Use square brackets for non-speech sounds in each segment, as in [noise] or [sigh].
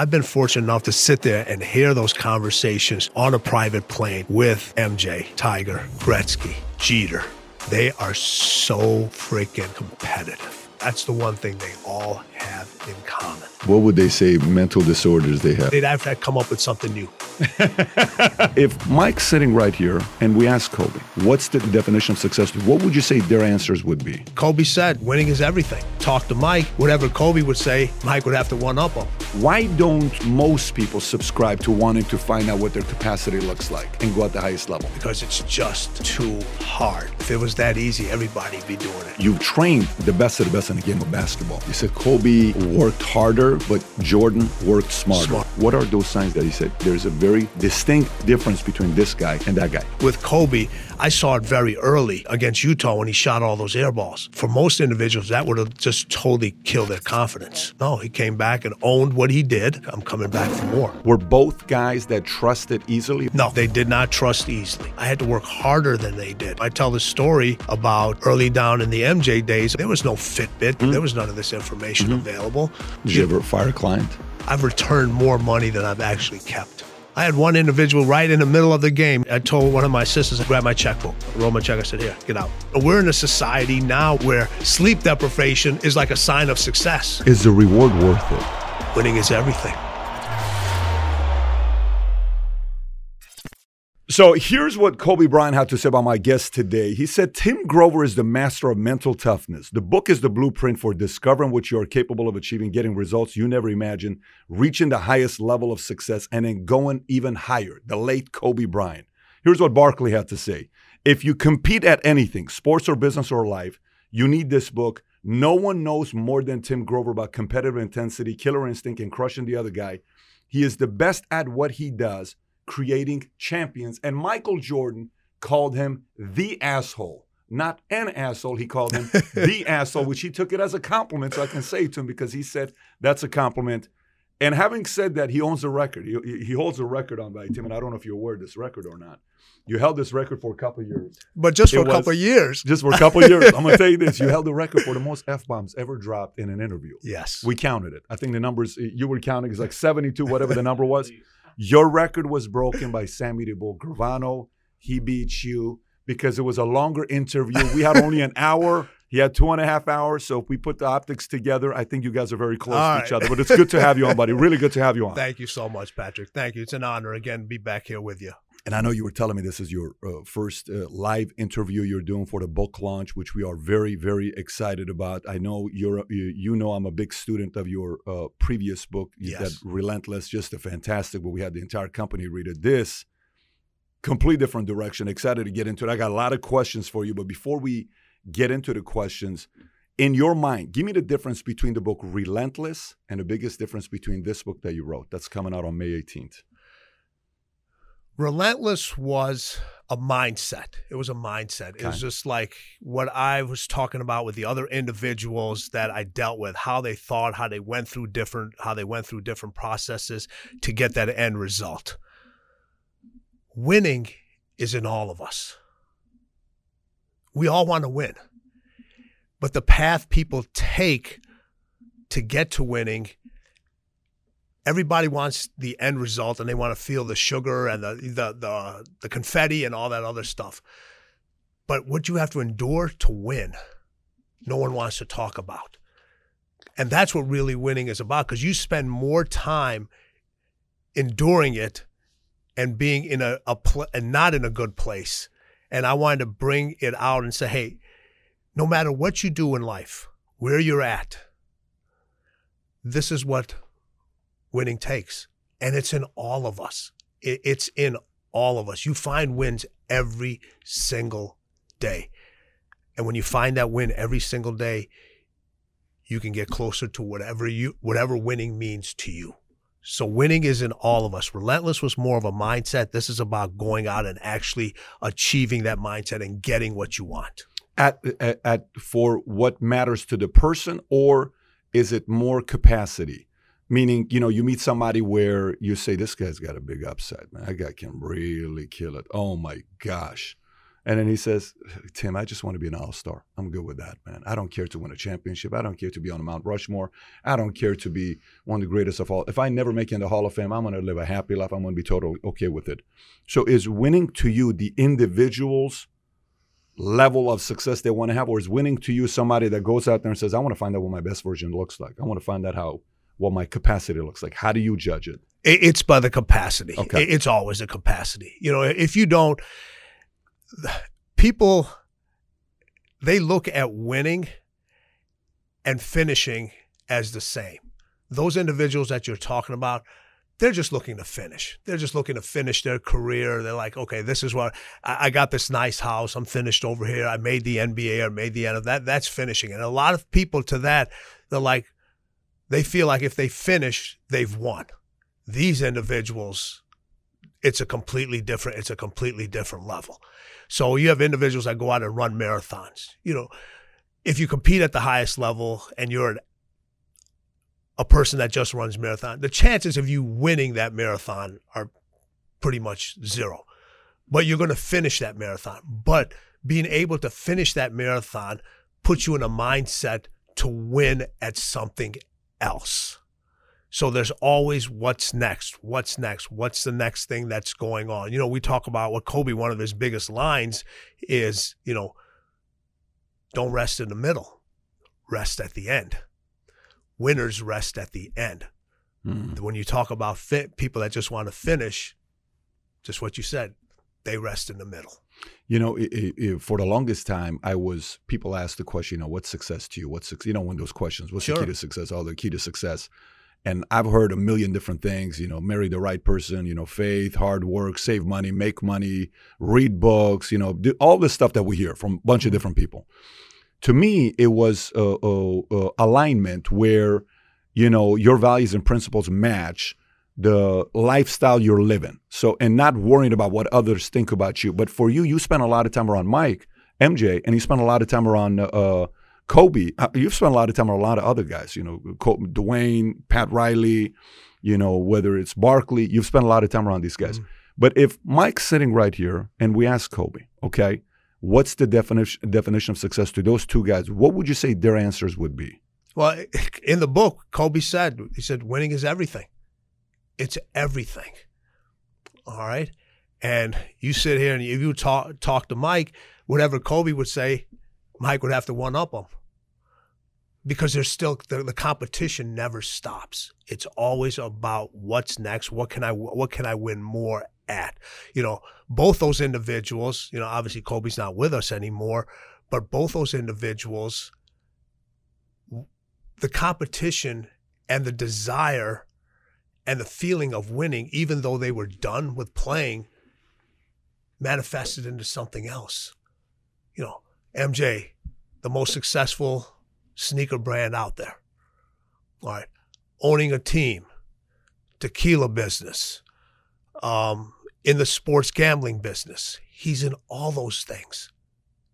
I've been fortunate enough to sit there and hear those conversations on a private plane with MJ, Tiger, Gretzky, Jeter. They are so freaking competitive. That's the one thing they all have in common. What would they say mental disorders they have? They'd have to come up with something new. [laughs] if Mike's sitting right here and we ask Kobe, what's the definition of success? What would you say their answers would be? Kobe said, winning is everything. Talk to Mike. Whatever Kobe would say, Mike would have to one up him. Why don't most people subscribe to wanting to find out what their capacity looks like and go at the highest level? Because it's just too hard. If it was that easy, everybody'd be doing it. You've trained the best of the best in the game of basketball. He said Kobe worked harder, but Jordan worked smarter. Smart. What are those signs that he said? There's a very distinct difference between this guy and that guy. With Kobe, I saw it very early against Utah when he shot all those air balls. For most individuals, that would have just totally killed their confidence. No, he came back and owned what he did. I'm coming back for more. Were both guys that trusted easily? No, they did not trust easily. I had to work harder than they did. I tell the story about early down in the MJ days. There was no Fitbit. Mm-hmm. There was none of this information mm-hmm. available. Did you ever fire a client? I've returned more money than I've actually kept. I had one individual right in the middle of the game. I told one of my sisters, grab my checkbook, roll my check. I said, here, get out. We're in a society now where sleep deprivation is like a sign of success. Is the reward worth it? Winning is everything. So here's what Kobe Bryant had to say about my guest today. He said, Tim Grover is the master of mental toughness. The book is the blueprint for discovering what you are capable of achieving, getting results you never imagined, reaching the highest level of success, and then going even higher. The late Kobe Bryant. Here's what Barkley had to say. If you compete at anything, sports or business or life, you need this book. No one knows more than Tim Grover about competitive intensity, killer instinct, and crushing the other guy. He is the best at what he does creating champions. And Michael Jordan called him the asshole. Not an asshole, he called him [laughs] the asshole, which he took it as a compliment. So I can say to him because he said that's a compliment. And having said that, he owns a record. He, he holds a record on by Tim, and I don't know if you're aware of this record or not. You held this record for a couple years. But just for it a couple years. Just for a couple years. [laughs] I'm going to tell you this. You held the record for the most F bombs ever dropped in an interview. Yes. We counted it. I think the numbers you were counting is like 72, whatever the number was. Your record was broken by Sammy the Bull Gravano. He beat you because it was a longer interview. We had only an hour. He had two and a half hours. So if we put the optics together, I think you guys are very close All to right. each other. But it's good to have you on, buddy. Really good to have you on. [laughs] Thank you so much, Patrick. Thank you. It's an honor again to be back here with you. And I know you were telling me this is your uh, first uh, live interview you're doing for the book launch, which we are very, very excited about. I know you're, you, you know, I'm a big student of your uh, previous book, yes. that Relentless, just a fantastic. But we had the entire company read it. This complete different direction. Excited to get into it. I got a lot of questions for you, but before we get into the questions, in your mind, give me the difference between the book Relentless and the biggest difference between this book that you wrote that's coming out on May 18th. Relentless was a mindset. It was a mindset. Okay. It was just like what I was talking about with the other individuals that I dealt with, how they thought, how they went through different, how they went through different processes to get that end result. Winning is in all of us. We all want to win. But the path people take to get to winning everybody wants the end result and they want to feel the sugar and the, the the the confetti and all that other stuff. But what you have to endure to win, no one wants to talk about. And that's what really winning is about because you spend more time enduring it and being in a, a pl- and not in a good place. And I wanted to bring it out and say, hey, no matter what you do in life, where you're at, this is what winning takes. And it's in all of us. It's in all of us. You find wins every single day. And when you find that win every single day, you can get closer to whatever you whatever winning means to you. So winning is in all of us. Relentless was more of a mindset. This is about going out and actually achieving that mindset and getting what you want. At, at, at for what matters to the person or is it more capacity? Meaning, you know, you meet somebody where you say, this guy's got a big upside, man. That guy can really kill it. Oh my gosh. And then he says, Tim, I just want to be an all star. I'm good with that, man. I don't care to win a championship. I don't care to be on Mount Rushmore. I don't care to be one of the greatest of all. If I never make it in the Hall of Fame, I'm going to live a happy life. I'm going to be totally okay with it. So, is winning to you the individual's level of success they want to have, or is winning to you somebody that goes out there and says, I want to find out what my best version looks like? I want to find out how what my capacity looks like. How do you judge it? It's by the capacity. Okay. It's always a capacity. You know, if you don't, people they look at winning and finishing as the same. Those individuals that you're talking about, they're just looking to finish. They're just looking to finish their career. They're like, okay, this is what I, I got this nice house. I'm finished over here. I made the NBA or made the end of that. That's finishing. And a lot of people to that, they're like, they feel like if they finish, they've won. These individuals, it's a completely different, it's a completely different level. So you have individuals that go out and run marathons. You know, if you compete at the highest level and you're an, a person that just runs marathon, the chances of you winning that marathon are pretty much zero. But you're going to finish that marathon. But being able to finish that marathon puts you in a mindset to win at something else. So there's always what's next, what's next, what's the next thing that's going on. You know, we talk about what Kobe, one of his biggest lines is, you know, don't rest in the middle, rest at the end. Winners rest at the end. Mm. When you talk about fit, people that just want to finish, just what you said, they rest in the middle. You know, it, it, for the longest time, I was people asked the question, you know, what's success to you? What's success? You know, when those questions, what's Sure. the key to success? Oh, the key to success. And I've heard a million different things. You know, marry the right person. You know, faith, hard work, save money, make money, read books. You know, do, all this stuff that we hear from a bunch of mm-hmm. different people. To me, it was a alignment where, you know, your values and principles match the lifestyle you're living. So, and not worrying about what others think about you. But for you, you spend a lot of time around Mike, MJ, and you spend a lot of time around uh, Kobe. Uh, you've spent a lot of time around a lot of other guys. You know, Dwyane, Pat Riley. You know, whether it's Barkley, you've spent a lot of time around these guys. But if Mike's sitting right here and we ask Kobe, okay, what's the definition definition of success to those two guys? What would you say their answers would be? Well, [laughs] in the book, Kobe said, he said, winning is everything. It's everything. All right. And you sit here and if you talk talk to Mike, whatever Kobe would say, Mike would have to one up him. Because there's still the, the competition never stops. It's always about what's next. What can I what can I win more at? You know, both those individuals, you know, obviously Kobe's not with us anymore, but both those individuals the competition and the desire and the feeling of winning, even though they were done with playing, manifested into something else. You know, MJ, the most successful sneaker brand out there. All right. Owning a team, tequila business, um, in the sports gambling business. He's in all those things.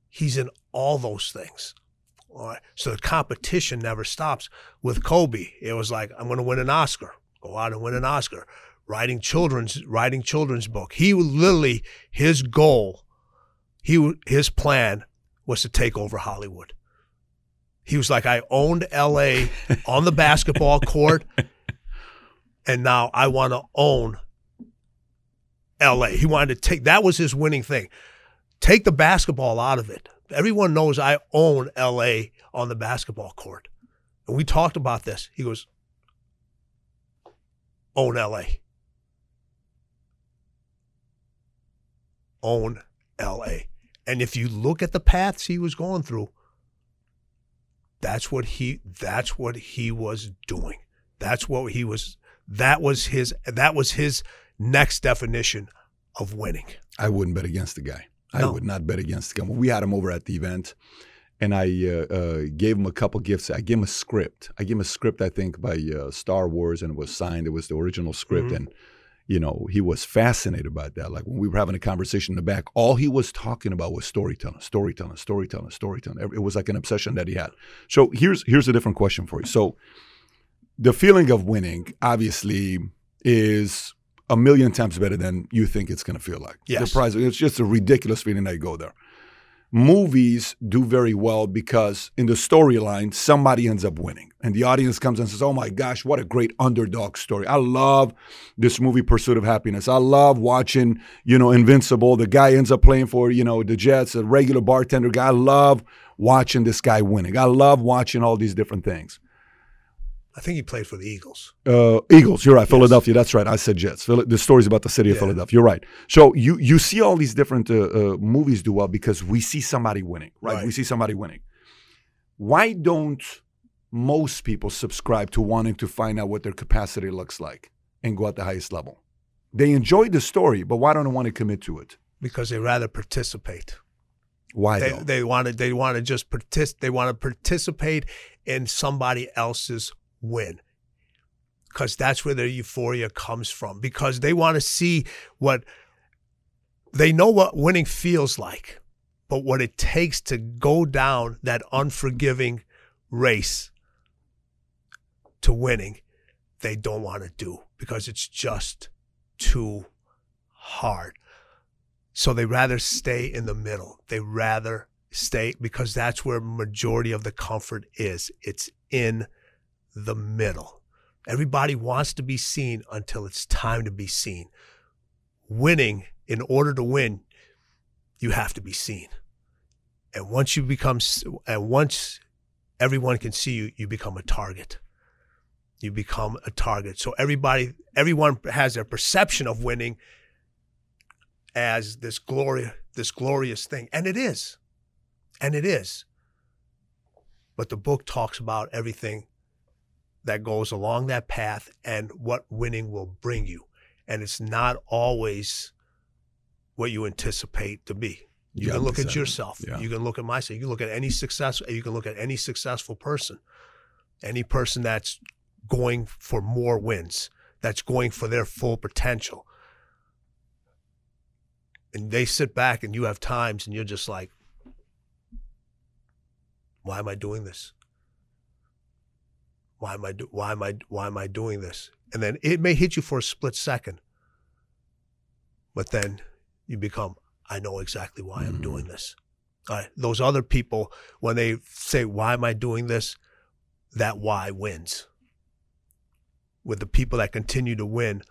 He's in all those things. All right. So the competition never stops. With Kobe, it was like, I'm going to win an Oscar. Go out and win an Oscar. Writing children's writing children's book. He literally his goal, he his plan was to take over Hollywood. He was like, I owned LA [laughs] on the basketball court, and now I want to own LA. He wanted to take that was his winning thing. Take the basketball out of it. Everyone knows I own LA on the basketball court. And we talked about this. He goes, own LA. Own LA. And if you look at the paths he was going through, that's what he that's what he was doing. That's what he was that was his that was his next definition of winning. I wouldn't bet against the guy. I would not bet against the guy. We had him over at the event, and I uh, uh, gave him a couple gifts. I gave him a script. I gave him a script, I think, by uh, Star Wars, and it was signed. It was the original script, Mhm. and you know he was fascinated about that. Like when we were having a conversation in the back, all he was talking about was storytelling, storytelling, storytelling, storytelling. It was like an obsession that he had. So here's here's a different question for you. So the feeling of winning, obviously, is a million times better than you think it's going to feel like. Yes. The prize, it's just a ridiculous feeling that you go there. Movies do very well because in the storyline, somebody ends up winning. And the audience comes and says, Oh my gosh, what a great underdog story. I love this movie, Pursuit of Happiness. I love watching, you know, Invincible. The guy ends up playing for, you know, the Jets, a regular bartender guy. I love watching this guy winning. I love watching all these different things. I think he played for the Eagles. Uh, Eagles, you're right. Philadelphia, that's right. I said Jets. Phil- the story's about the city of Yeah. Philadelphia. You're right. So you you see all these different uh, uh, movies do well because we see somebody winning, right? Right. We see somebody winning. Why don't most people subscribe to wanting to find out what their capacity looks like and go at the highest level? They enjoy the story, but why don't they want to commit to it? because they rather participate. Why They though? they want to they want to just partic- they want to participate in somebody else's win. Because that's where their euphoria comes from. Because they want to see what they know what winning feels like, but what it takes to go down that unforgiving race to winning, they don't want to do because it's just too hard. So they rather stay in the middle. They rather stay because that's where majority of the comfort is. It's in the middle. Everybody wants to be seen until it's time to be seen. Winning, in order to win, you have to be seen. And once you become, and once everyone can see you, you become a target. You become a target. So everybody, everyone has their perception of winning as this glory, this glorious thing, and it is, and it is. But the book talks about everything that goes along that path and what winning will bring you, and it's not always what you anticipate to be. You Yeah, can look at yourself. Yeah. You can look at myself. You can look at any success. You can look at any successful person, any person that's going for more wins, that's going for their full potential. And they sit back, and you have times, and you're just like, "Why am I doing this? Why am I? Do- why am I? Why am I doing this?" And then it may hit you for a split second, but then you become, "I know exactly why I'm doing mm. this." All right, those other people, when they say, "Why am I doing this?" that why wins. With the people that continue to win,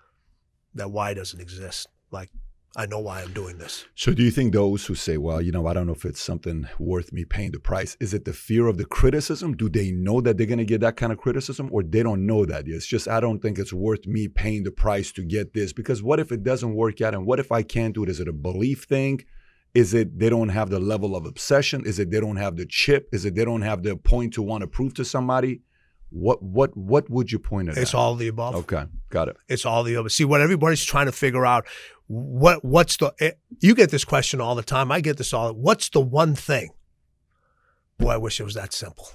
that why doesn't exist. Like, I know why I'm doing this. So, do you think those who say, well, you know, I don't know if it's something worth me paying the price, is it the fear of the criticism? Do they know that they're going to get that kind of criticism or they don't know that? It's just, I don't think it's worth me paying the price to get this because what if it doesn't work out and what if I can't do it? Is it a belief thing? Is it they don't have the level of obsession? Is it they don't have the chip? Is it they don't have the point to want to prove to somebody? What what what would you point at? It's that? all of the above. Okay, got it. It's all the above. See what everybody's trying to figure out. What what's the? eh, You get this question all the time. I get this all. What's the one thing? Boy, I wish it was that simple.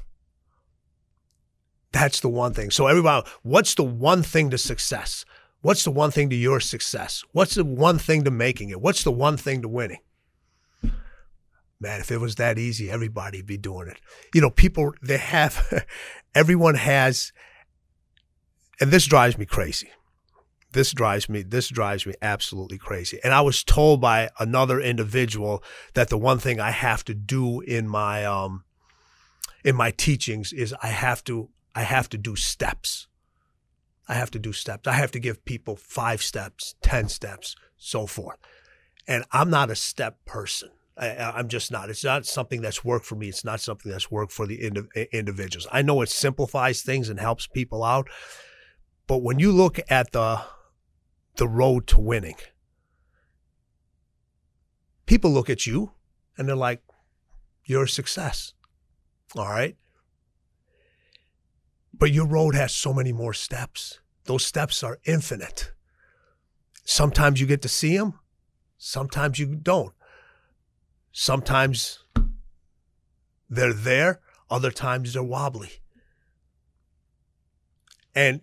That's the one thing. So everybody, what's the one thing to success? What's the one thing to your success? What's the one thing to making it? What's the one thing to winning? Man, if it was that easy, everybody'd be doing it. You know, people they have [laughs] everyone has and this drives me crazy. This drives me this drives me absolutely crazy. And I was told by another individual that the one thing I have to do in my um in my teachings is I have to I have to do steps. I have to do steps. I have to give people 5 steps, 10 steps, so forth. And I'm not a step person. I, I'm just not. It's not something that's worked for me. It's not something that's worked for the indi- individuals. I know it simplifies things and helps people out, but when you look at the the road to winning, people look at you and they're like, "You're a success." All right, but your road has so many more steps. Those steps are infinite. Sometimes you get to see them. Sometimes you don't. Sometimes they're there, other times they're wobbly. And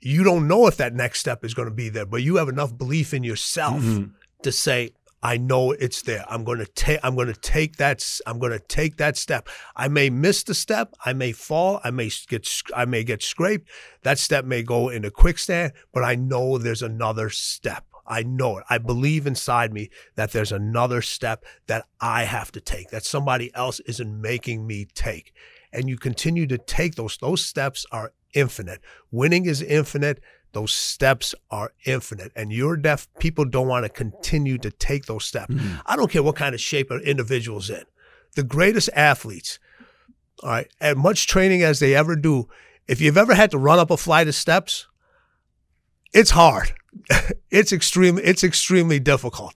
you don't know if that next step is going to be there, but you have enough belief in yourself Mhm. to say, I know it's there. I'm going to take I'm going to take that I'm going to take that step. I may miss the step, I may fall, I may get I may get scraped. That step may go in a quicksand, but I know there's another step. I know it. I believe inside me that there's another step that I have to take, that somebody else isn't making me take. And you continue to take those. Those steps are infinite. Winning is infinite. Those steps are infinite. And your deaf people don't want to continue to take those steps. Mm-hmm. I don't care what kind of shape an individual's in. The greatest athletes, all right, as much training as they ever do, if you've ever had to run up a flight of steps, it's hard. [laughs] it's extremely it's extremely difficult.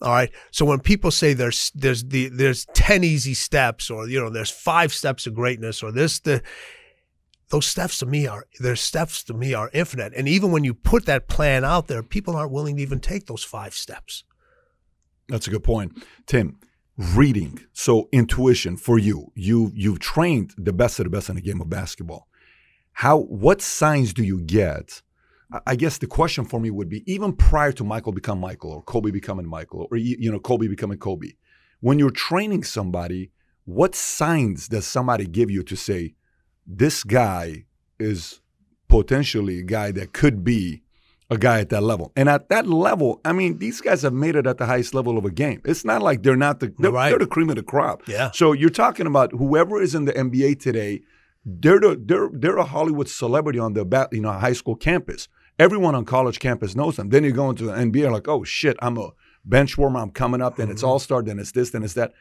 All right. So when people say there's there's the there's 10 easy steps or you know there's five steps of greatness or this the those steps to me are their steps to me are infinite. And even when you put that plan out there, people aren't willing to even take those five steps. That's a good point. Tim, reading. So intuition for you. You you've trained the best of the best in the game of basketball. How what signs do you get I guess the question for me would be even prior to Michael become Michael or Kobe becoming Michael or you know Kobe becoming Kobe, when you're training somebody, what signs does somebody give you to say this guy is potentially a guy that could be a guy at that level? And at that level, I mean, these guys have made it at the highest level of a game. It's not like they're not the they're, right. they're the cream of the crop. Yeah. So you're talking about whoever is in the NBA today. They're the, they're they're a Hollywood celebrity on the you know high school campus. Everyone on college campus knows them. Then you go into the NBA, like, oh shit, I'm a bench warmer. I'm coming up. Then it's mm-hmm. all star. Then it's this. Then it's that.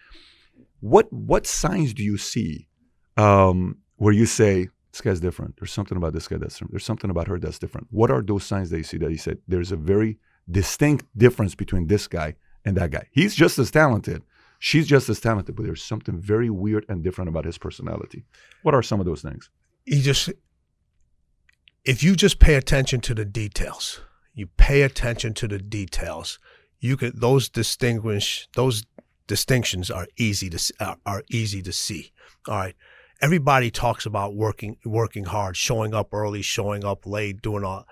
What what signs do you see um, where you say this guy's different? There's something about this guy that's different. There's something about her that's different. What are those signs that you see that you said there's a very distinct difference between this guy and that guy? He's just as talented. She's just as talented, but there's something very weird and different about his personality. What are some of those things? He just if you just pay attention to the details, you pay attention to the details, you can those distinguish those distinctions are easy to are easy to see. All right. Everybody talks about working working hard, showing up early, showing up late, doing all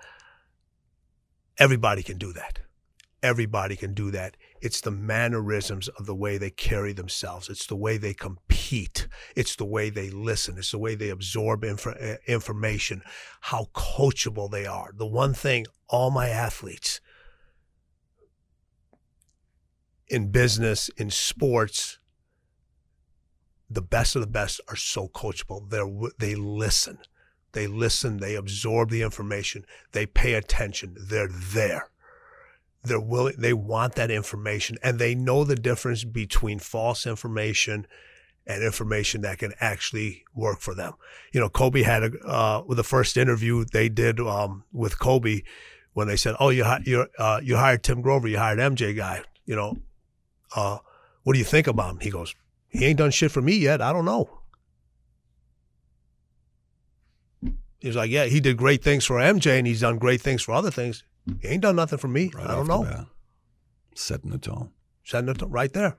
everybody can do that. Everybody can do that. It's the mannerisms of the way they carry themselves. It's the way they compete. It's the way they listen. It's the way they absorb inf- eh, information, how coachable they are. The one thing all my athletes in business, in sports, the best of the best are so coachable. They they listen. They listen, they absorb the information, they pay attention, they're there they're willing they want that information and they know the difference between false information and information that can actually work for them. You know, Kobe had a uh, with the first interview they did um, with Kobe when they said, "Oh, you you uh, you hired Tim Grover, you hired MJ guy. You know, uh, what do you think about him?" He goes, "He ain't done shit for me yet. I don't know." He was like, "Yeah, he did great things for MJ, and he's done great things for other things. He ain't done nothing for me. Right I don't know. Setting the tone. Setting the tone right there.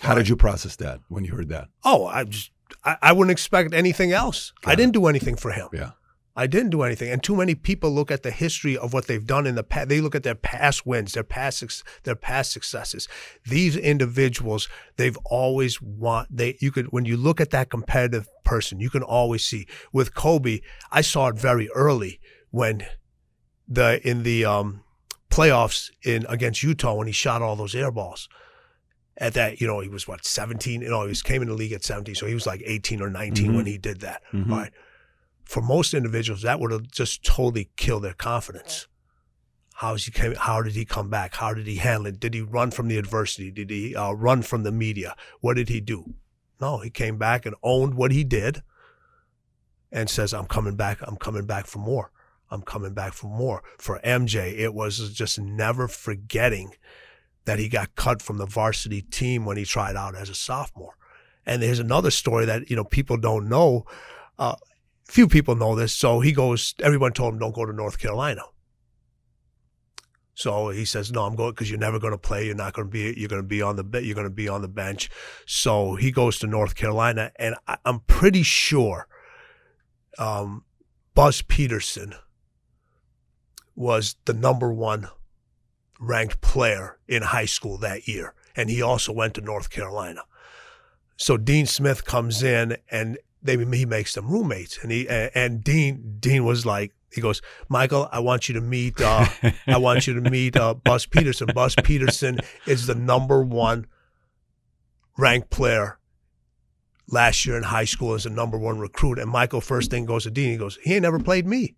How right. did you process that when you heard that? Oh, I just I, I wouldn't expect anything else. Got I didn't do anything for him. Yeah. I didn't do anything. And too many people look at the history of what they've done in the past. They look at their past wins, their past their past successes. These individuals, they've always want they you could when you look at that competitive person, you can always see. With Kobe, I saw it very early when the in the um, playoffs in against Utah when he shot all those air balls. At that, you know, he was what 17. You know, he was, came in the league at 17, so he was like 18 or 19 mm-hmm. when he did that. Mm-hmm. All right. For most individuals, that would have just totally killed their confidence. How he came? How did he come back? How did he handle it? Did he run from the adversity? Did he uh, run from the media? What did he do? No, he came back and owned what he did, and says, "I'm coming back. I'm coming back for more." I'm coming back for more. For MJ, it was just never forgetting that he got cut from the varsity team when he tried out as a sophomore. And there's another story that, you know, people don't know. Uh, few people know this. So he goes, everyone told him, don't go to North Carolina. So he says, "No, I'm going because you're never going to play. You're not going to be. You're going to be on the. You're going to be on the bench." So he goes to North Carolina, and I, am pretty sure um, Buzz Peterson was the number one ranked player in high school that year, and he also went to North Carolina. So Dean Smith comes in and they he makes them roommates, and he and Dean Dean was like he goes, Michael, I want you to meet uh, [laughs] I want you to meet uh, Buzz Peterson. Buzz Peterson is the number one ranked player last year in high school as a number one recruit. And Michael first thing goes to Dean, he goes, he ain't never played me.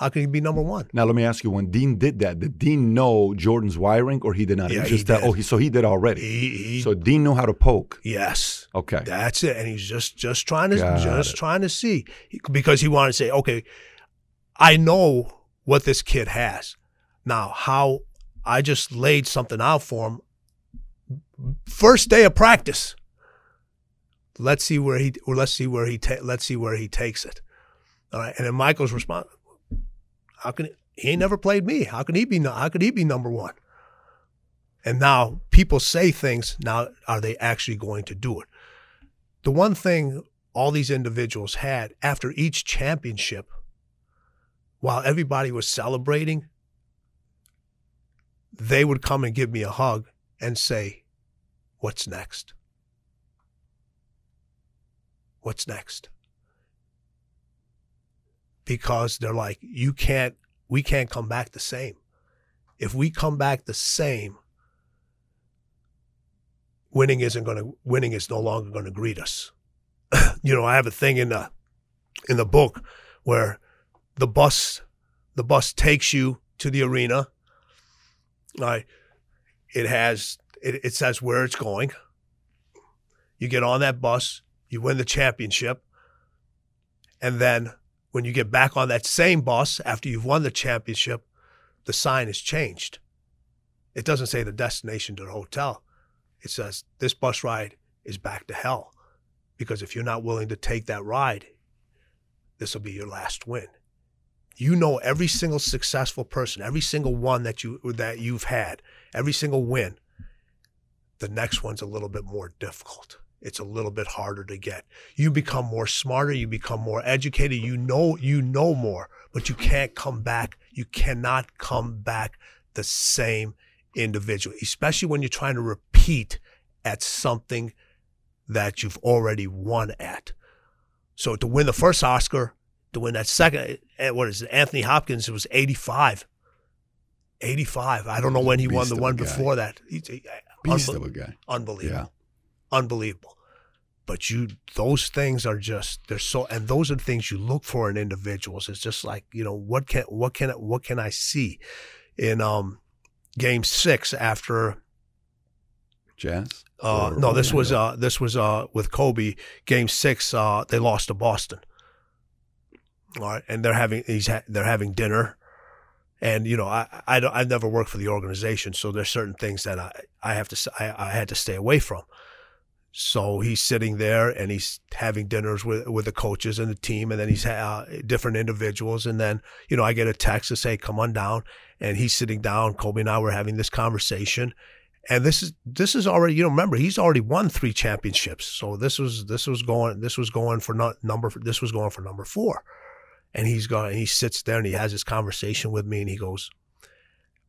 How can he be number one? Now let me ask you: When Dean did that, did Dean know Jordan's wiring, or he did not? Yeah, just he that. did. Oh, he so he did already. He, he, so Dean knew how to poke. yes, Okay. that's it. And he's just just trying to Got just it. trying to see because he wanted to say, okay, I know what this kid has. Now, how I just laid something out for him. First day of practice. Let's see where he. Or let's see where he. Ta- let's see where he takes it. All right. And then Michael's response: How can he ain't never played me? How can he be? How could he be number one? And now people say things. Now, are they actually going to do it? The one thing all these individuals had after each championship, while everybody was celebrating, they would come and give me a hug and say, What's next? What's next? Because they're like, You can't, we can't come back the same. If we come back the same, winning isn't going to winning is no longer going to greet us. [clears throat] you know, I have a thing in the in the book where the bus the bus takes you to the arena. Right. It has it, it says where it's going. You get on that bus, you win the championship, and then when you get back on that same bus after you've won the championship, the sign is changed. It doesn't say the destination to the hotel. It says this bus ride is back to hell. Because if you're not willing to take that ride, this will be your last win. You know every single successful person, every single one that you that you've had, every single win. The next one's a little bit more difficult. It's a little bit harder to get. You become more smarter, you become more educated, you know you know more, but you can't come back. You cannot come back the same individual, especially when you're trying to repeat at something that you've already won at. So to win the first Oscar, to win that second, eh, what is it? Anthony Hopkins, it was 85. 85. I don't know when he won the one guy. before that. He's, eh, Beast unbe- of a guy. unbelievable Yeah. Unbelievable. But you, those things are just they're so, and those are the things you look for in individuals. It's just like you know what can what can what can I see in um game six after Jazz. uh, no this was uh this was uh with Kobe game six uh they lost to Boston. All right, and they're having he's ha- they're having dinner. And you know, I I don't, I've never worked for the organization, so there's certain things that I I have to I, I had to stay away from. So he's sitting there and he's having dinners with with the coaches and the team, and then he's uh, different individuals, and then you know I get a text to say come on down, and he's sitting down. Kobe and I were having this conversation, and this is this is already you know remember he's already won three championships, so this was this was going this was going for not number this was going for number four, and he's going he sits there and he has this conversation with me, and he goes,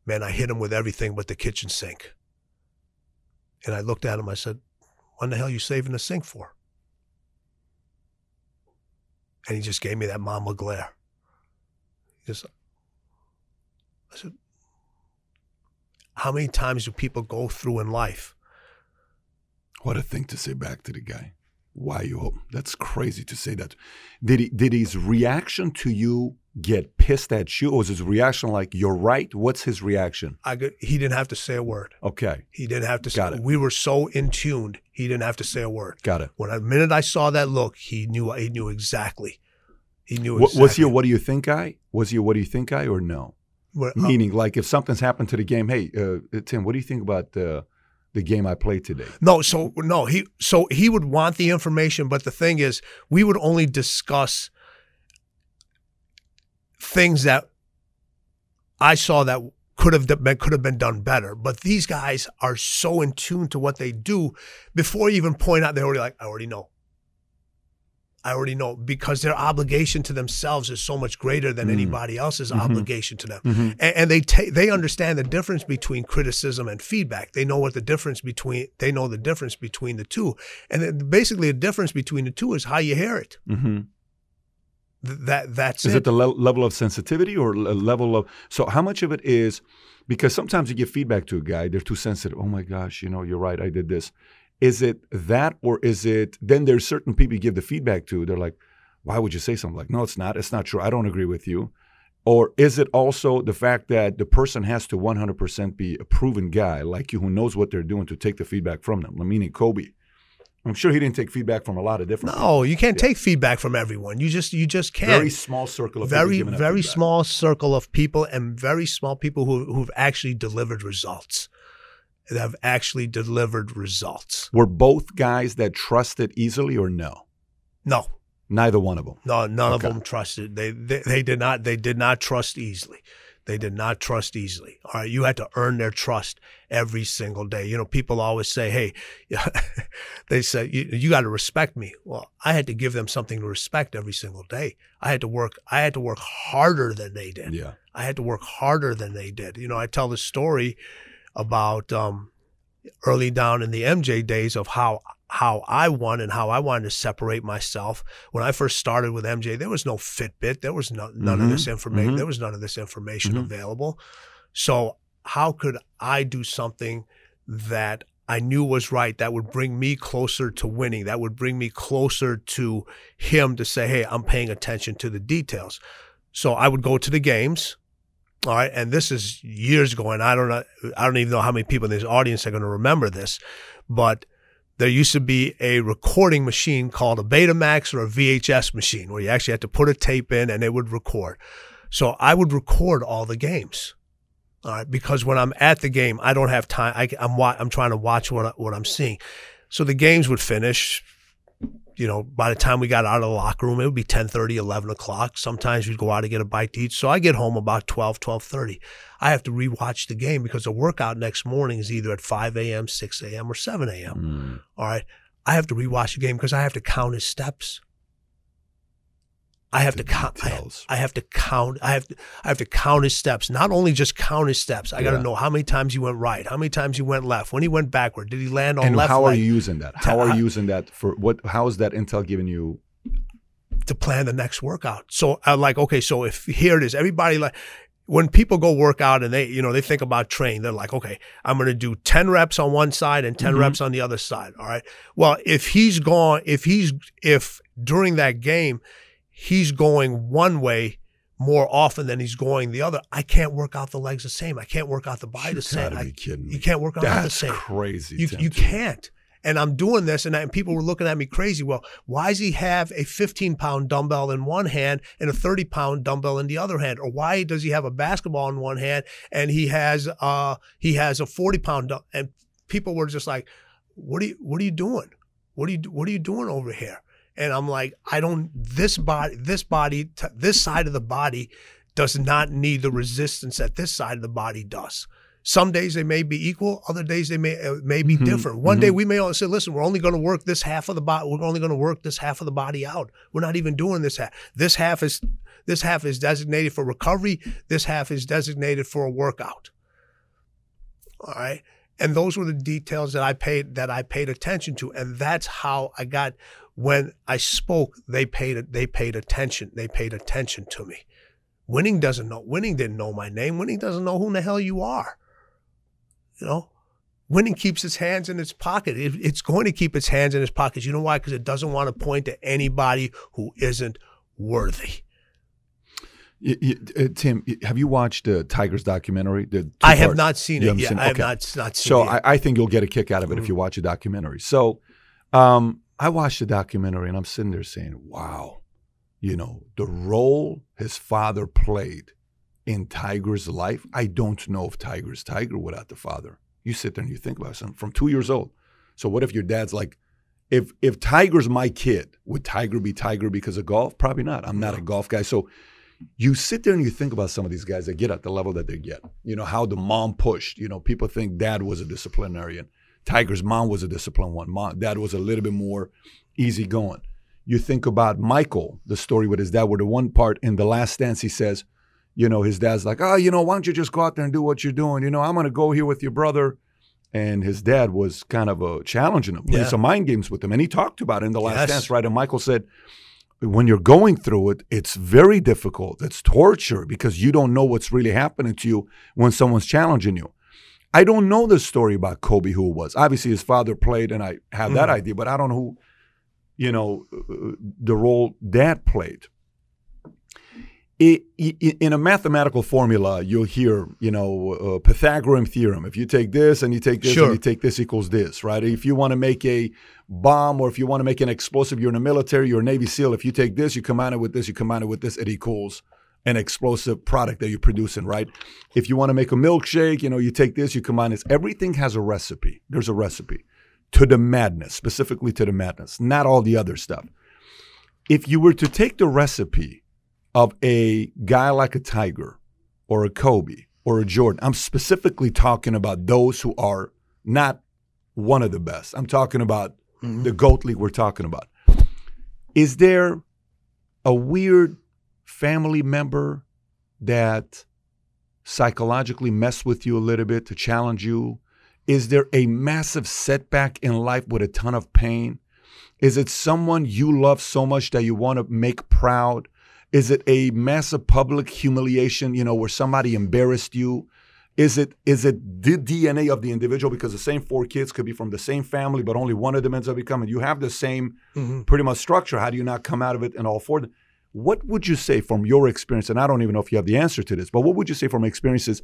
"Man, I hit him with everything but the kitchen sink," and I looked at him, I said what the hell you saving the sink for? And he just gave me that Mamba glare. He just, I said, how many times do people go through in life? What a thing to say back to the guy. Why you? That's crazy to say that. Did he? Did his reaction to you get pissed at you, or was his reaction like "You're right"? What's his reaction? I could, he didn't have to say a word. Okay, He didn't have to say. Got it. We were so in tuned. He didn't have to say a word. got it. When the minute I saw that look, he knew. He knew exactly. He knew exactly. Was he a "What do you think" guy? Was he a "What do you think" guy, or no? What- uh, Meaning, like if something's happened to the game, hey uh, Tim, what do you think about uh, the game I played today? No, so no, he so he would want the information, but the thing is, we would only discuss things that I saw that could have been could have been done better. But these guys are so in tune to what they do before you even point out. They're already like, I already know. I already know because their obligation to themselves is so much greater than mm-hmm. anybody else's mm-hmm. obligation to them, mm-hmm. and, and they ta- they understand the difference between criticism and feedback. They know what the difference between they know the difference between the two, and basically the difference between the two is how you hear it. hmm Th- That that's Is it. it the le- level of sensitivity or a level of so how much of it is because sometimes you give feedback to a guy they're too sensitive. Oh my gosh, you know you're right. I did this. Is it that or is it then there's certain people you give the feedback to they're like why would you say something? Like no it's not it's not true I don't agree with you. Or is it also the fact that the person has to 100% be a proven guy like you who knows what they're doing to take the feedback from them? Meaning Kobe. I'm sure he didn't take feedback from a lot of different people. no, you can't take feedback from everyone. You just you just can't. very small circle of people very very small circle of people and very small people who who've actually delivered results that have actually delivered results Were both guys that trusted easily or no? no Neither one of them. no none Okay. of them trusted they, they they did not they did not trust easily they did not trust easily all right you had to earn their trust every single day you know people always say hey [laughs] they say you, you got to respect me well i had to give them something to respect every single day i had to work i had to work harder than they did Yeah. I had to work harder than they did. You know, I tell the story about um, early down in the MJ days of how how I won and how I wanted to separate myself. When I first started with MJ, there was no Fitbit, there was no, none Mhm. of this information, Mhm. there was none of this information Mhm. available. So how could I do something that I knew was right that would bring me closer to winning, that would bring me closer to him to say, "Hey, I'm paying attention to the details." So I would go to the games. All right, and this is years ago, and I don't know, I don't even know how many people in this audience are going to remember this, but there used to be a recording machine called a Betamax or a VHS machine where you actually had to put a tape in and it would record. So I would record all the games. All right, because when I'm at the game, I don't have time. I, am wa- I'm trying to watch what what I'm seeing. So the games would finish. You know, by the time we got out of the locker room, it would be 10:30, 11 o'clock. Sometimes we'd go out to get a bite to eat. So I get home about 12, 12:30. I have to rewatch the game because the workout next morning is either at 5 a.m., 6 a.m., or 7 a.m. Hmm. All right. I have to rewatch the game because I have to count his steps. I have to count. I, details. I have to count. I have to. I have to count his steps. Not only just count his steps. I got to know how many times he went right, how many times he went left, when he went backward. Did he land on And left how are you using that? How are I- you using that for what? How is that intel giving you? to plan the next workout? So I'm like okay. So if here it is, everybody like when people go work out and they you know they think about training, they're like okay, I'm going to do ten reps on one side and 10 Mhm. reps on the other side. All right. Well, if he's gone, if he's if during that game he's going one way more often than he's going the other, I can't work out the legs the same. I can't work out the body You the same. I- you can't work out the That's same. crazy. You, you can't. And I'm doing this, and, I, and people were looking at me crazy. Well, why does he have a 15 pound dumbbell in one hand and a 30 pound dumbbell in the other hand? Or why does he have a basketball in one hand and he has uh he has a 40 pound and people were just like, what are you what are you doing? What are you what are you doing over here? And I'm like, I don't. This body, this body, t- this side of the body does not need the resistance that this side of the body does. Some days they may be equal, other days they may uh, may be Mhm, different. One day mhm. we may only say, "Listen, we're only going to work this half of the body. We're only going to work this half of the body out. We're not even doing this half. This half is this half is designated for recovery. This half is designated for a workout." All right, and those were the details that I paid that I paid attention to, and that's how I got when I spoke. They paid they paid attention. They paid attention to me. Winning doesn't know. Winning didn't know my name. Winning doesn't know who in the hell you are. You know, winning keeps its hands in its pocket. It, it's going to keep its hands in its pockets. You know why? Because it doesn't want to point to anybody who isn't worthy. Y- y- uh, Tim, have you watched the Tigers documentary? I have parts? not seen You it yet. seen? I have Okay. not not seen So it. yet. I, I think you'll get a kick out of it if you watch the documentary. So um, I watched the documentary and I'm sitting there saying, wow, you know, the role his father played in Tiger's life. I don't know if Tiger's Tiger without the father. You sit there and you think about something from two years old. So what if your dad's like, if if Tiger's my kid, would Tiger be Tiger because of golf? Probably not. I'm not a golf guy. So you sit there and you think about some of these guys that get at the level that they get. You know, how the mom pushed. You know, people think dad was a disciplinarian. Tiger's mom was a disciplined one. Mom, dad was a little bit more easygoing. You think about Michael, the story with his dad, where the one part in the last dance he says, you know, his dad's like, oh, you know, why don't you just go out there and do what you're doing? You know, I'm going to go here with your brother. And his dad was kind of uh, challenging him, playing Yeah. some mind games with him. And he talked about it in the last Yes. dance, right? And Michael said, when you're going through it, it's very difficult. It's torture because you don't know what's really happening to you when someone's challenging you. I don't know the story about Kobe, who it was. Obviously, his father played, and I have that Mhm. idea, but I don't know who, you know, uh, the role dad played. I- i- in a mathematical formula, you'll hear, you know, uh, Pythagorean theorem. If you take this and you take this Sure. and you take this equals this, right? If you want to make a bomb or if you want to make an explosive, you're in the military, you're a Navy SEAL. If you take this, you combine it with this, you combine it with this, it equals an explosive product that you're producing, right? If you want to make a milkshake, you know, you take this, you combine this. Everything has a recipe. There's a recipe to the madness, specifically to the madness, not all the other stuff. If you were to take the recipe of a guy like a Tiger or a Kobe or a Jordan, I'm specifically talking about those who are not one of the best. I'm talking about Mhm. the GOAT League we're talking about. Is there a weird family member that psychologically messed with you a little bit to challenge you? Is there a massive setback in life with a ton of pain? Is it someone you love so much that you want to make proud? Is it a massive public humiliation, you know, where somebody embarrassed you? Is it is it the DNA of the individual? Because the same four kids could be from the same family, but only one of them ends up becoming. You have the same Mhm. pretty much structure. How do you not come out of it and all four? of them? What would you say from your experience? And I don't even know if you have the answer to this, but what would you say from experiences?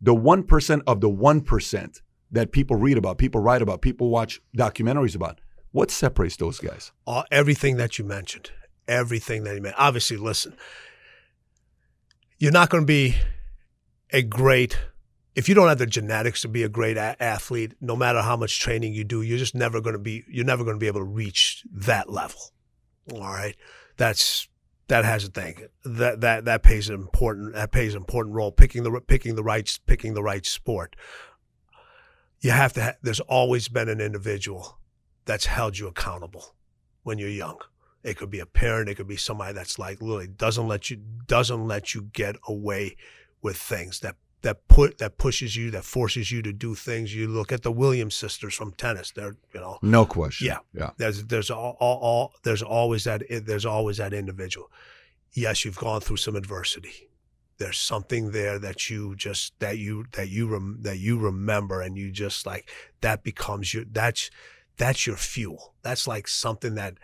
The one percent of the one percent that people read about, people write about, people watch documentaries about. What separates those guys? all, everything that you mentioned, everything that you mentioned. Obviously, listen, you're not going to be a great if you don't have the genetics to be a great a- athlete. No matter how much training you do, you're just never going to be. You're never going to be able to reach that level. All right, that's that has a thing that that that plays an important that plays an important role. Picking the picking the right picking the right sport. You have to. Ha- there's always been an individual that's held you accountable when you're young. It could be a parent. It could be somebody that's like literally doesn't let you doesn't let you get away with things that that put that pushes you that forces you to do things. You look at the Williams sisters from tennis. They're you know No question. Yeah. Yeah. there's there's all, all, all there's always that there's always that individual. Yes, you've gone through some adversity. There's something there that you just that you that you rem, that you remember and you just like that becomes your that's that's your fuel. That's like something that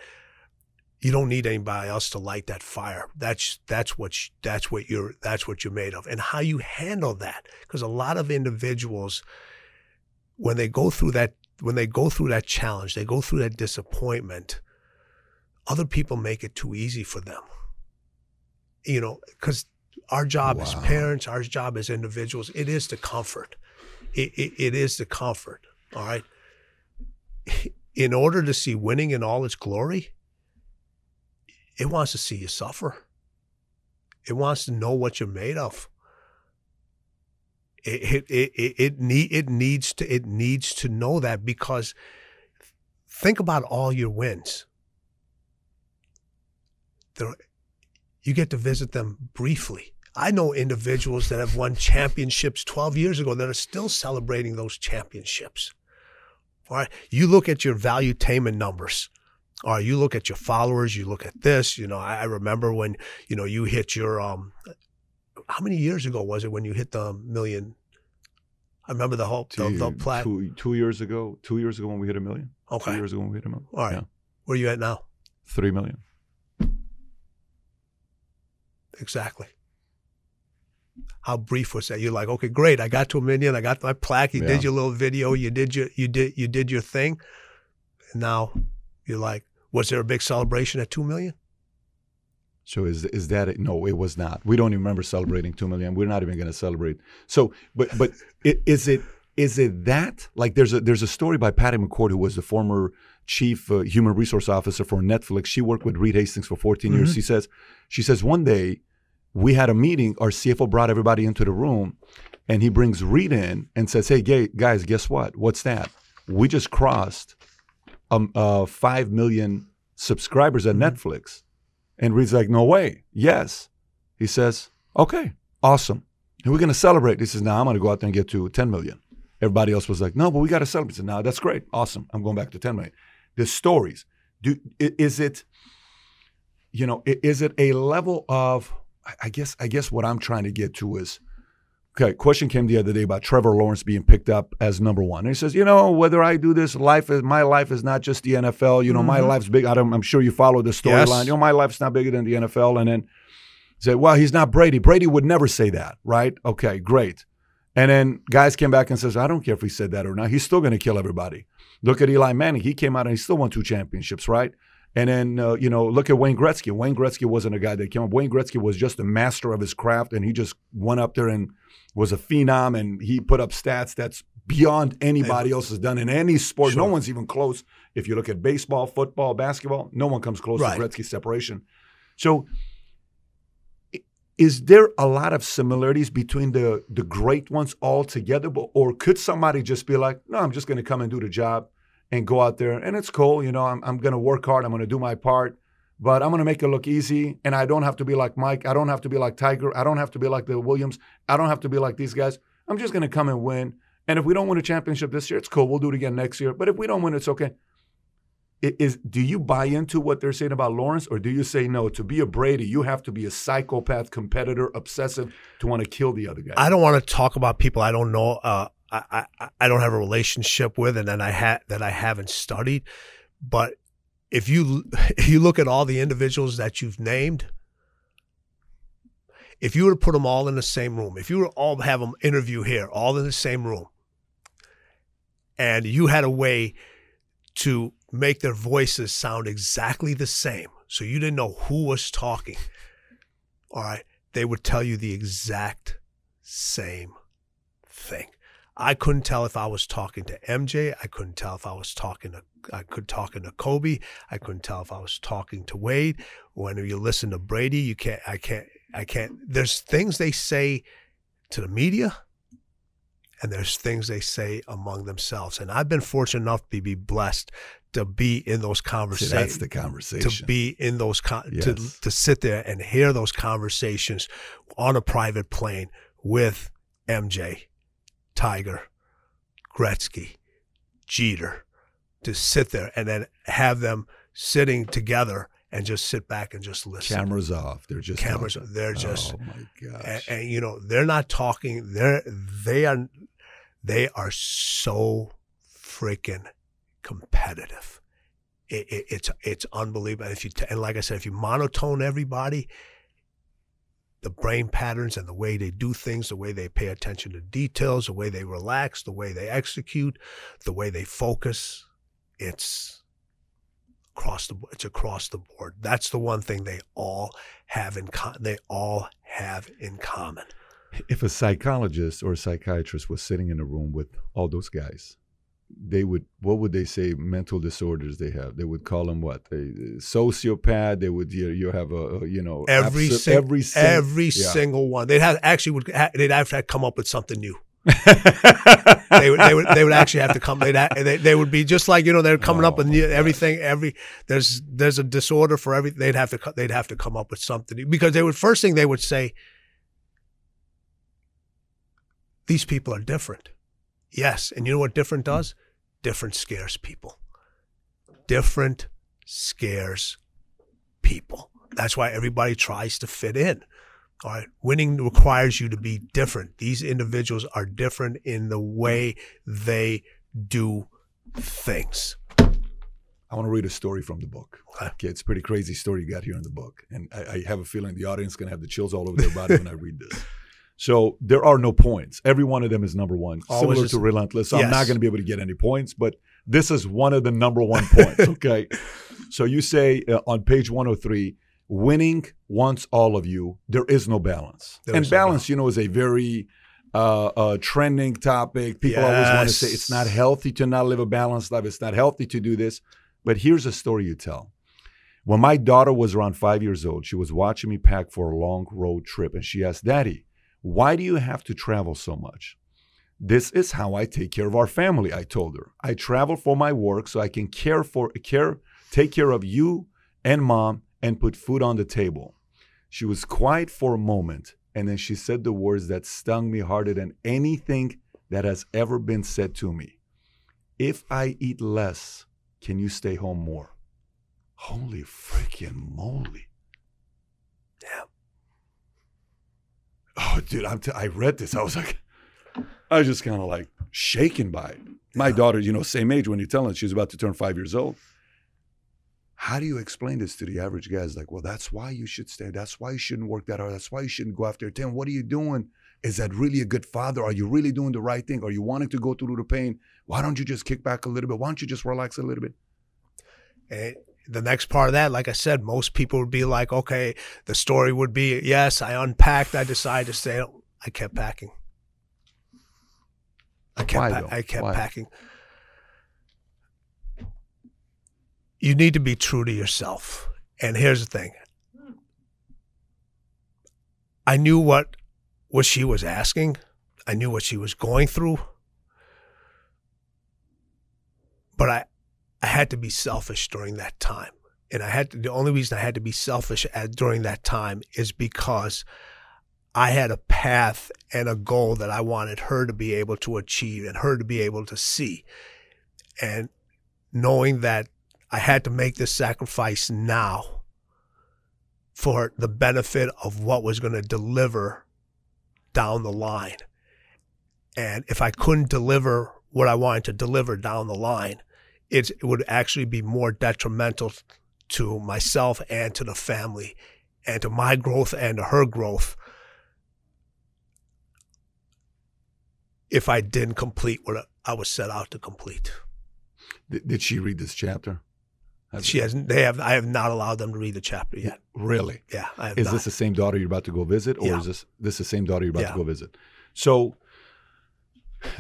you don't need anybody else to light that fire. That's that's what sh- that's what you're that's what you're made of, and how you handle that. Because a lot of individuals, when they go through that when they go through that challenge, they go through that disappointment. Other people make it too easy for them. You know, because our job as parents, our job as individuals, it is to comfort. It, it, it is to comfort. All right. In order to see winning in all its glory, it wants to see you suffer. It wants to know what you're made of. It it it it, it need it needs to it needs to know that because think about all your wins. There, you get to visit them briefly. I know individuals that have won championships 12 years ago that are still celebrating those championships. All right. You look at your value valuetainment numbers. All right. You look at your followers. You look at this. You know, I, I remember when, you know, you hit your, um, how many years ago was it when you hit the million? I remember the whole, the, the Two, plat. two, two years ago, two years ago when we hit a million. Two Okay. years ago when we hit a million. All right. Yeah. Where are you at now? Three million. Exactly. How brief was that? You're like, okay, great. I got to a million. I got my plaque. You Yeah. did your little video. You did your you did you did your thing. And now you're like, was there a big celebration at two million? So is is that it? No, it was not. We don't even remember celebrating two million. We're not even going to celebrate. So, but but it, is it is it that like there's a there's a story by Patty McCord who was the former chief uh, human resource officer for Netflix. She worked with Reed Hastings for 14 years. She says she says one day we had a meeting. Our CFO brought everybody into the room, and he brings Reed in and says, "Hey, guys, guess what? What's that? We just crossed um, uh, five million subscribers at Netflix. And Reed's like, no way. Yes. He says, okay, awesome. And we're going to celebrate. He says, now I'm going to go out there and get to 10 million. Everybody else was like, no, but we got to celebrate. He said, no, that's great. Awesome. I'm going back to 10 million. The stories. Do, is it, you know, is it a level of, I guess, I guess what I'm trying to get to is, Okay, question came the other day about Trevor Lawrence being picked up as number one. And he says, you know, whether I do this, life is my life is not just the NFL. You know, mm-hmm. my life's big. I am sure you follow the storyline. Yes. You know, my life's not bigger than the NFL. And then say, well, he's not Brady. Brady would never say that, right? Okay, great. And then guys came back and says, I don't care if he said that or not. He's still going to kill everybody. Look at Eli Manning. He came out and he still won two championships, right? And then, uh, you know, look at Wayne Gretzky. Wayne Gretzky wasn't a guy that came up. Wayne Gretzky was just a master of his craft, and he just went up there and was a phenom, and he put up stats that's beyond anybody else has done in any sport. Sure. No one's even close. If you look at baseball, football, basketball, no one comes close right. to Gretzky's separation. So, is there a lot of similarities between the the great ones all together, or could somebody just be like, "No, I'm just going to come and do the job"? And go out there. And it's cool, you know, I'm, I'm going to work hard. I'm going to do my part, but I'm going to make it look easy. And I don't have to be like Mike. I don't have to be like Tiger. I don't have to be like the Williams. I don't have to be like these guys. I'm just going to come and win. And if we don't win a championship this year, it's cool. We'll do it again next year. But if we don't win, it's okay. It is do you buy into what they're saying about Lawrence, or do you say no? To be a Brady, you have to be a psychopath, competitor, obsessive to want to kill the other guy. I don't want to talk about people I don't know. Uh, I, I, I don't have a relationship with and that I had that I haven't studied. But if you [laughs] if you look at all the individuals that you've named, if you were to put them all in the same room, if you were to all have them interview here, all in the same room, and you had a way to make their voices sound exactly the same, so you didn't know who was talking, all right, they would tell you the exact same thing. I couldn't tell if I was talking to MJ. I couldn't tell if I was talking to I could talking to Kobe. I couldn't tell if I was talking to Wade. When you listen to Brady, you can't I can't I can't there's things they say to the media and there's things they say among themselves. And I've been fortunate enough to be blessed to be in those conversations. that's the conversation. To be in those con- yes. to to sit there and hear those conversations on a private plane with MJ Tiger, Gretzky, Jeter, to sit there and then have them sitting together and just sit back and just listen. Cameras off. They're just cameras. Talking. They're just. Oh my gosh! And, and, you know they're not talking. They're they are they are so freaking competitive. It, it, it's it's unbelievable. If you t- and like I said, if you monotone everybody, the brain patterns and the way they do things, the way they pay attention to details, the way they relax, the way they execute, the way they focus. It's across the it's across the board. That's the one thing they all have in con- they all have in common. If a psychologist or a psychiatrist was sitting in a room with all those guys, they would what would they say mental disorders they have? They would call them what? Sociopath they would you, you have a, you know every abso- sing- every sing- every yeah. single one. They'd have actually would ha- they'd have to come up with something new. [laughs] They would they would they would actually have to come they'd ha- they, they would be just like you know they're coming oh, up with everything every there's there's a disorder for every they'd have to they'd have to come up with something new. because they would first thing they would say these people are different Yes. And you know what different does? Different scares people. Different scares people. That's why everybody tries to fit in. All right. Winning requires you to be different. These individuals are different in the way they do things. I want to read a story from the book. Okay, it's a pretty crazy story you got here in the book. And I, I have a feeling the audience is going to have the chills all over their body [laughs] when I read this. So there are no points. Every one of them is number one, Always similar just, to Relentless. Yes. I'm not going to be able to get any points, but this is one of the number one points. [laughs] Okay. so you say uh, on page 103, winning wants all of you. There is no balance. There and balance, no balance, you know, is a very uh, uh, trending topic. People yes. always want to say it's not healthy to not live a balanced life. It's not healthy to do this. But here's a story you tell. When my daughter was around five years old, she was watching me pack for a long road trip, and she asked, Daddy, why do you have to travel so much? This is how I take care of our family, I told her. I travel for my work so I can care for care take care of you and mom and put food on the table. She was quiet for a moment and then she said the words that stung me harder than anything that has ever been said to me. If I eat less, can you stay home more? Holy freaking moly. Yeah. Oh, dude, I'm t- I read this. I was like, I was just kind of like shaken by it. My daughter, you know, same age when you tell her she's about to turn five years old. How do you explain this to the average guy? It's like, well, that's why you should stay. That's why you shouldn't work that hard. That's why you shouldn't go after 10. What are you doing? Is that really a good father? Are you really doing the right thing? Are you wanting to go through the pain? Why don't you just kick back a little bit? Why don't you just relax a little bit? And the next part of that, like I said, most people would be like, okay, the story would be, yes, I unpacked. I decided to stay. I kept packing. I kept, Why, pa- I kept Why? packing. You need to be true to yourself. And here's the thing. I knew what what she was asking. I knew what she was going through. But I I had to be selfish during that time. And I had to, the only reason I had to be selfish at, during that time is because I had a path and a goal that I wanted her to be able to achieve and her to be able to see. And knowing that I had to make this sacrifice now for the benefit of what was going to deliver down the line. And if I couldn't deliver what I wanted to deliver down the line, it would actually be more detrimental to myself and to the family and to my growth and to her growth if I didn't complete what I was set out to complete. Did, did she read this chapter? Has- She hasn't. They have. I have not allowed them to read the chapter yet. Really? Yeah, Is not. this the same daughter you're about to go visit, or Yeah. is this this the same daughter you're about Yeah. to go visit? So,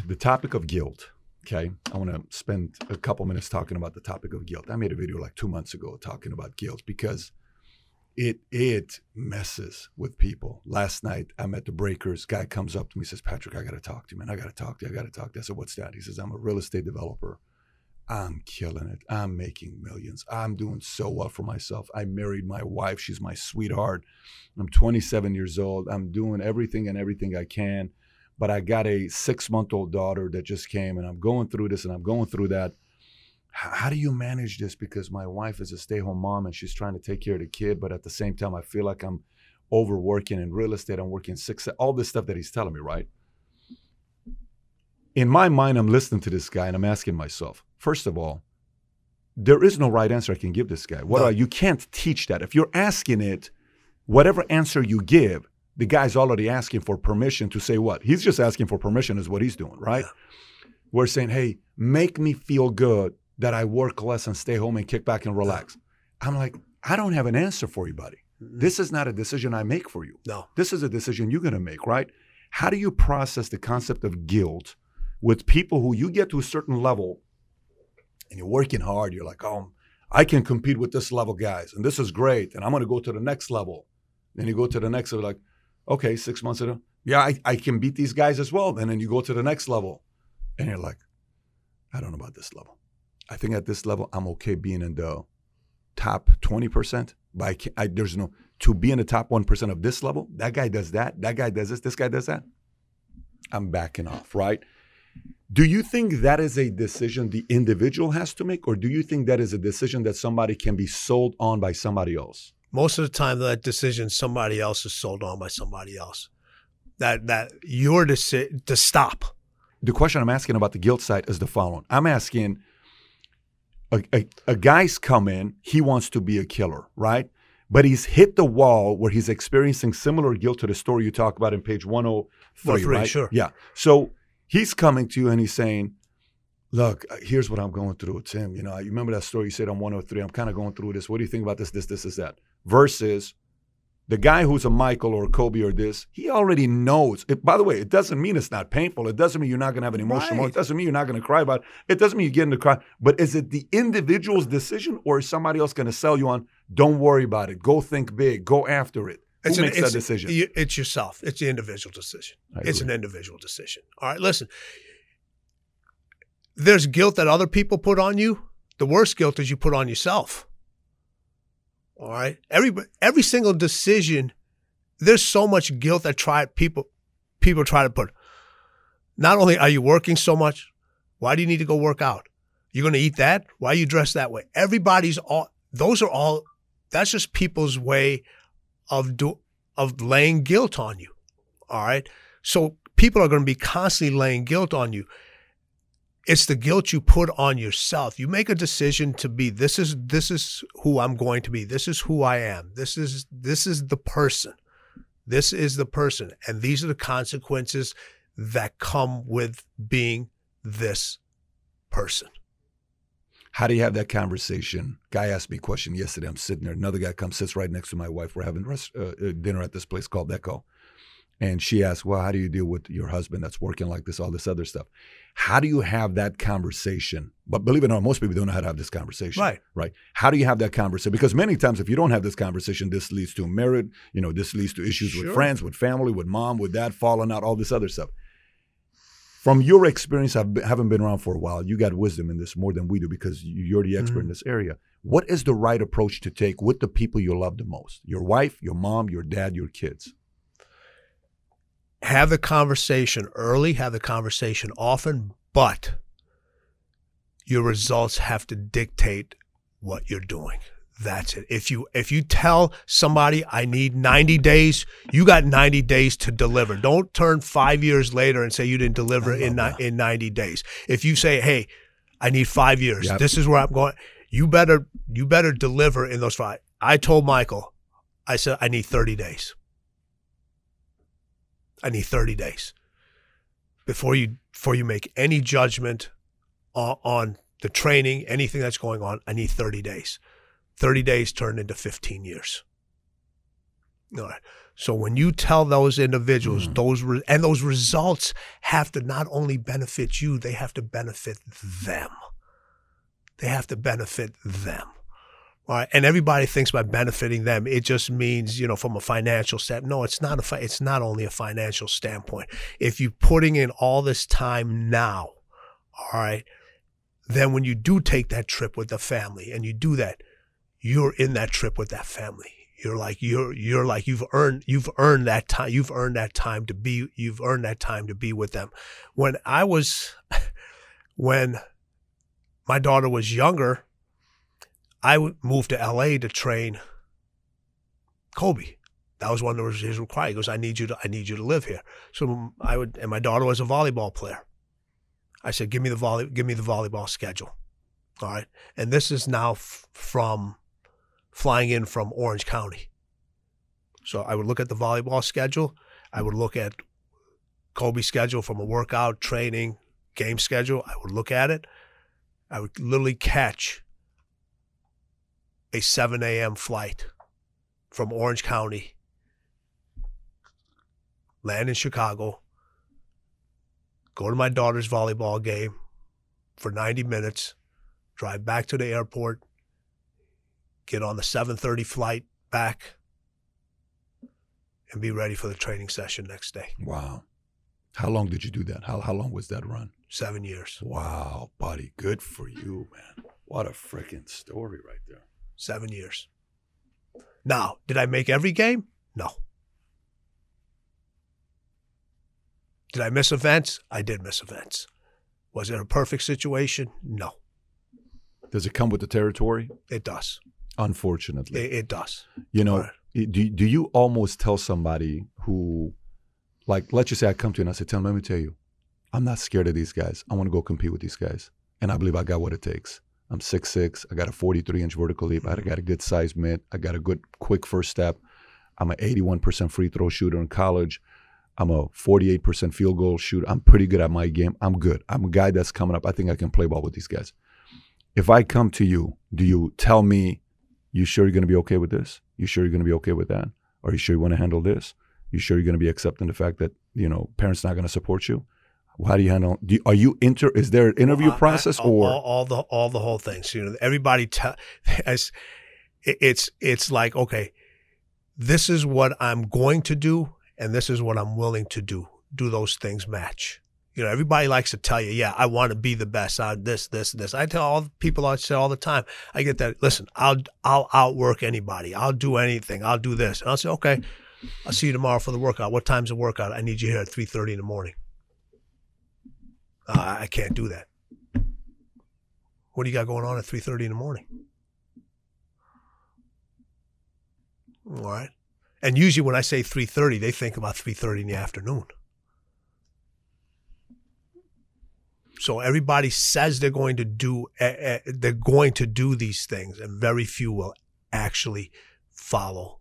the topic of guilt. Okay, I want to spend a couple minutes talking about the topic of guilt. I made a video like two months ago talking about guilt because it it messes with people. Last night I'm at the Breakers. Guy comes up to me says, "Patrick, I got to talk to you, man. I got to talk to you. I got to talk to you." I said, "What's that?" He says, "I'm a real estate developer." I'm killing it. I'm making millions. I'm doing so well for myself. I married my wife. She's my sweetheart. I'm 27 years old. I'm doing everything and everything I can. But I got a six month old daughter that just came, and I'm going through this and I'm going through that. H- How do you manage this? Because my wife is a stay home mom and she's trying to take care of the kid. But at the same time, I feel like I'm overworking in real estate. I'm working six, all this stuff that he's telling me, right? in my mind, I'm listening to this guy and I'm asking myself, first of all, there is no right answer I can give this guy. What No. are, you can't teach that. If you're asking it, whatever answer you give, the guy's already asking for permission to say what? He's just asking for permission, is what he's doing, right? We're saying, hey, make me feel good that I work less and stay home and kick back and relax. I'm like, I don't have an answer for you, buddy. This is not a decision I make for you. no. This is a decision you're going to make, right? How do you process the concept of guilt with people who you get to a certain level and you're working hard? You're like, oh, I can compete with this level guys, and this is great, and I'm going to go to the next level. Then you go to the next level, like, okay, six months ago, yeah, I, I can beat these guys as well. And then you go to the next level, and you're like, I don't know about this level. I think at this level, I'm okay being in the top 20%, but I can't, I, there's no, to be in the top 1% of this level, that guy does that, that guy does this, this guy does that. I'm backing off, right? Do you think that is a decision the individual has to make, or do you think that is a decision that somebody can be sold on by somebody else? Most of the time, that decision somebody else is sold on by somebody else. That that your decision to stop. The question I'm asking about the guilt side is the following I'm asking a, a, a guy's come in, he wants to be a killer, right? But he's hit the wall where he's experiencing similar guilt to the story you talk about in page 103, 103, right? sure. Yeah. So he's coming to you and he's saying, Look, uh, here's what I'm going through, Tim. You know, you remember that story you said on 103? I'm kind of going through this. What do you think about this, this, this, this, that? Versus the guy who's a Michael or a Kobe or this, he already knows. It, by the way, it doesn't mean it's not painful. It doesn't mean you're not going to have an emotional moment. It doesn't mean you're not going to cry about it. It doesn't mean you're getting to cry. But is it the individual's decision or is somebody else going to sell you on, don't worry about it, go think big, go after it? Who an- makes that decision? you- It's yourself. It's the individual decision. It's an individual decision. All right, listen. There's guilt that other people put on you. The worst guilt is you put on yourself. All right. Every every single decision, there's so much guilt that try people people try to put. Not only are you working so much, why do you need to go work out? You're going to eat that? Why are you dressed that way? Everybody's all. Those are all. That's just people's way of do of laying guilt on you. All right. So people are going to be constantly laying guilt on you. It's the guilt you put on yourself. You make a decision to be this is this is who I'm going to be. This is who I am. This is this is the person. This is the person and these are the consequences that come with being this person. How do you have that conversation? Guy asked me a question yesterday. I'm sitting there. Another guy comes, sits right next to my wife. We're having rest, uh, uh dinner at this place called Echo. And she asked, Well, how do you deal with your husband that's working like this, all this other stuff? How do you have that conversation? But believe it or not, most people don't know how to have this conversation. Right. Right. How do you have that conversation? Because many times if you don't have this conversation, this leads to marriage, you know, this leads to issues Sure. with friends, with family, with mom, with dad, falling out, all this other stuff. From your experience, I haven't been around for a while. You got wisdom in this more than we do because you- you're the expert in mm-hmm. this area. What is the right approach to take with the people you love the most? Your wife, your mom, your dad, your kids. Have the conversation early, have the conversation often, but your results have to dictate what you're doing. That's it. If you if you tell somebody I need 90 days, you got 90 days to deliver. Don't turn 5 years later and say you didn't deliver in ni- in 90 days. If you say, "Hey, I need 5 years. Yep. This is where I'm going." You better you better deliver in those 5. I told Michael, I said I need 30 days. I need 30 days before you before you make any judgment on, on the training, anything that's going on. I need 30 days. 30 days turned into 15 years. All right. So when you tell those individuals hmm. those re- and those results have to not only benefit you, they have to benefit them. They have to benefit them. All right. And everybody thinks by benefiting them, it just means, you know, from a financial step. No, it's not a fi- it's not only a financial standpoint. If you're putting in all this time now, all right, then when you do take that trip with the family and you do that, you're in that trip with that family. You're like you're you're like you've earned you've earned that time you've earned that time to be you've earned that time to be with them. When I was [laughs] when my daughter was younger, I would move to LA to train Kobe. That was one of his requirements. He goes, I need you to I need you to live here. So I would and my daughter was a volleyball player. I said, give me the volley give me the volleyball schedule. All right. And this is now f- from flying in from Orange County. So I would look at the volleyball schedule. I would look at Kobe's schedule from a workout, training, game schedule. I would look at it. I would literally catch a 7 a.m. flight from Orange County, land in Chicago, go to my daughter's volleyball game for 90 minutes, drive back to the airport, get on the 7:30 flight back and be ready for the training session next day. Wow. How long did you do that? How, how long was that run? 7 years. Wow, buddy. Good for you, man. What a freaking story right there. 7 years. Now, did I make every game? No. Did I miss events? I did miss events. Was it a perfect situation? No. Does it come with the territory? It does. Unfortunately. It, it does. You know, Right. do, do you almost tell somebody who, like, let's just say I come to you and I say, "Tell me, let me tell you, I'm not scared of these guys. I want to go compete with these guys. And I believe I got what it takes. I'm 6'6. I got a 43 inch vertical leap. I mm-hmm. got a good size mid. I got a good quick first step. I'm an 81% free throw shooter in college. I'm a 48% field goal shooter. I'm pretty good at my game. I'm good. I'm a guy that's coming up. I think I can play ball with these guys. If I come to you, do you tell me, you sure you're going to be okay with this? You sure you're going to be okay with that? Are you sure you want to handle this? You sure you're going to be accepting the fact that you know parents not going to support you? How do you handle? Do you, are you inter? Is there an interview I- I- process all, or all, all the all the whole things? You know, everybody tell [laughs] as it's it's like okay, this is what I'm going to do, and this is what I'm willing to do. Do those things match? You know, everybody likes to tell you, yeah, I want to be the best. I this, this, this. I tell all the people I say all the time. I get that. Listen, I'll I'll outwork anybody. I'll do anything. I'll do this. And I'll say, okay, I'll see you tomorrow for the workout. What time's the workout? I need you here at three thirty in the morning. Uh, I can't do that. What do you got going on at three thirty in the morning? All right. And usually when I say 3:30, they think about 3:30 in the afternoon. So everybody says they're going to do uh, they're going to do these things, and very few will actually follow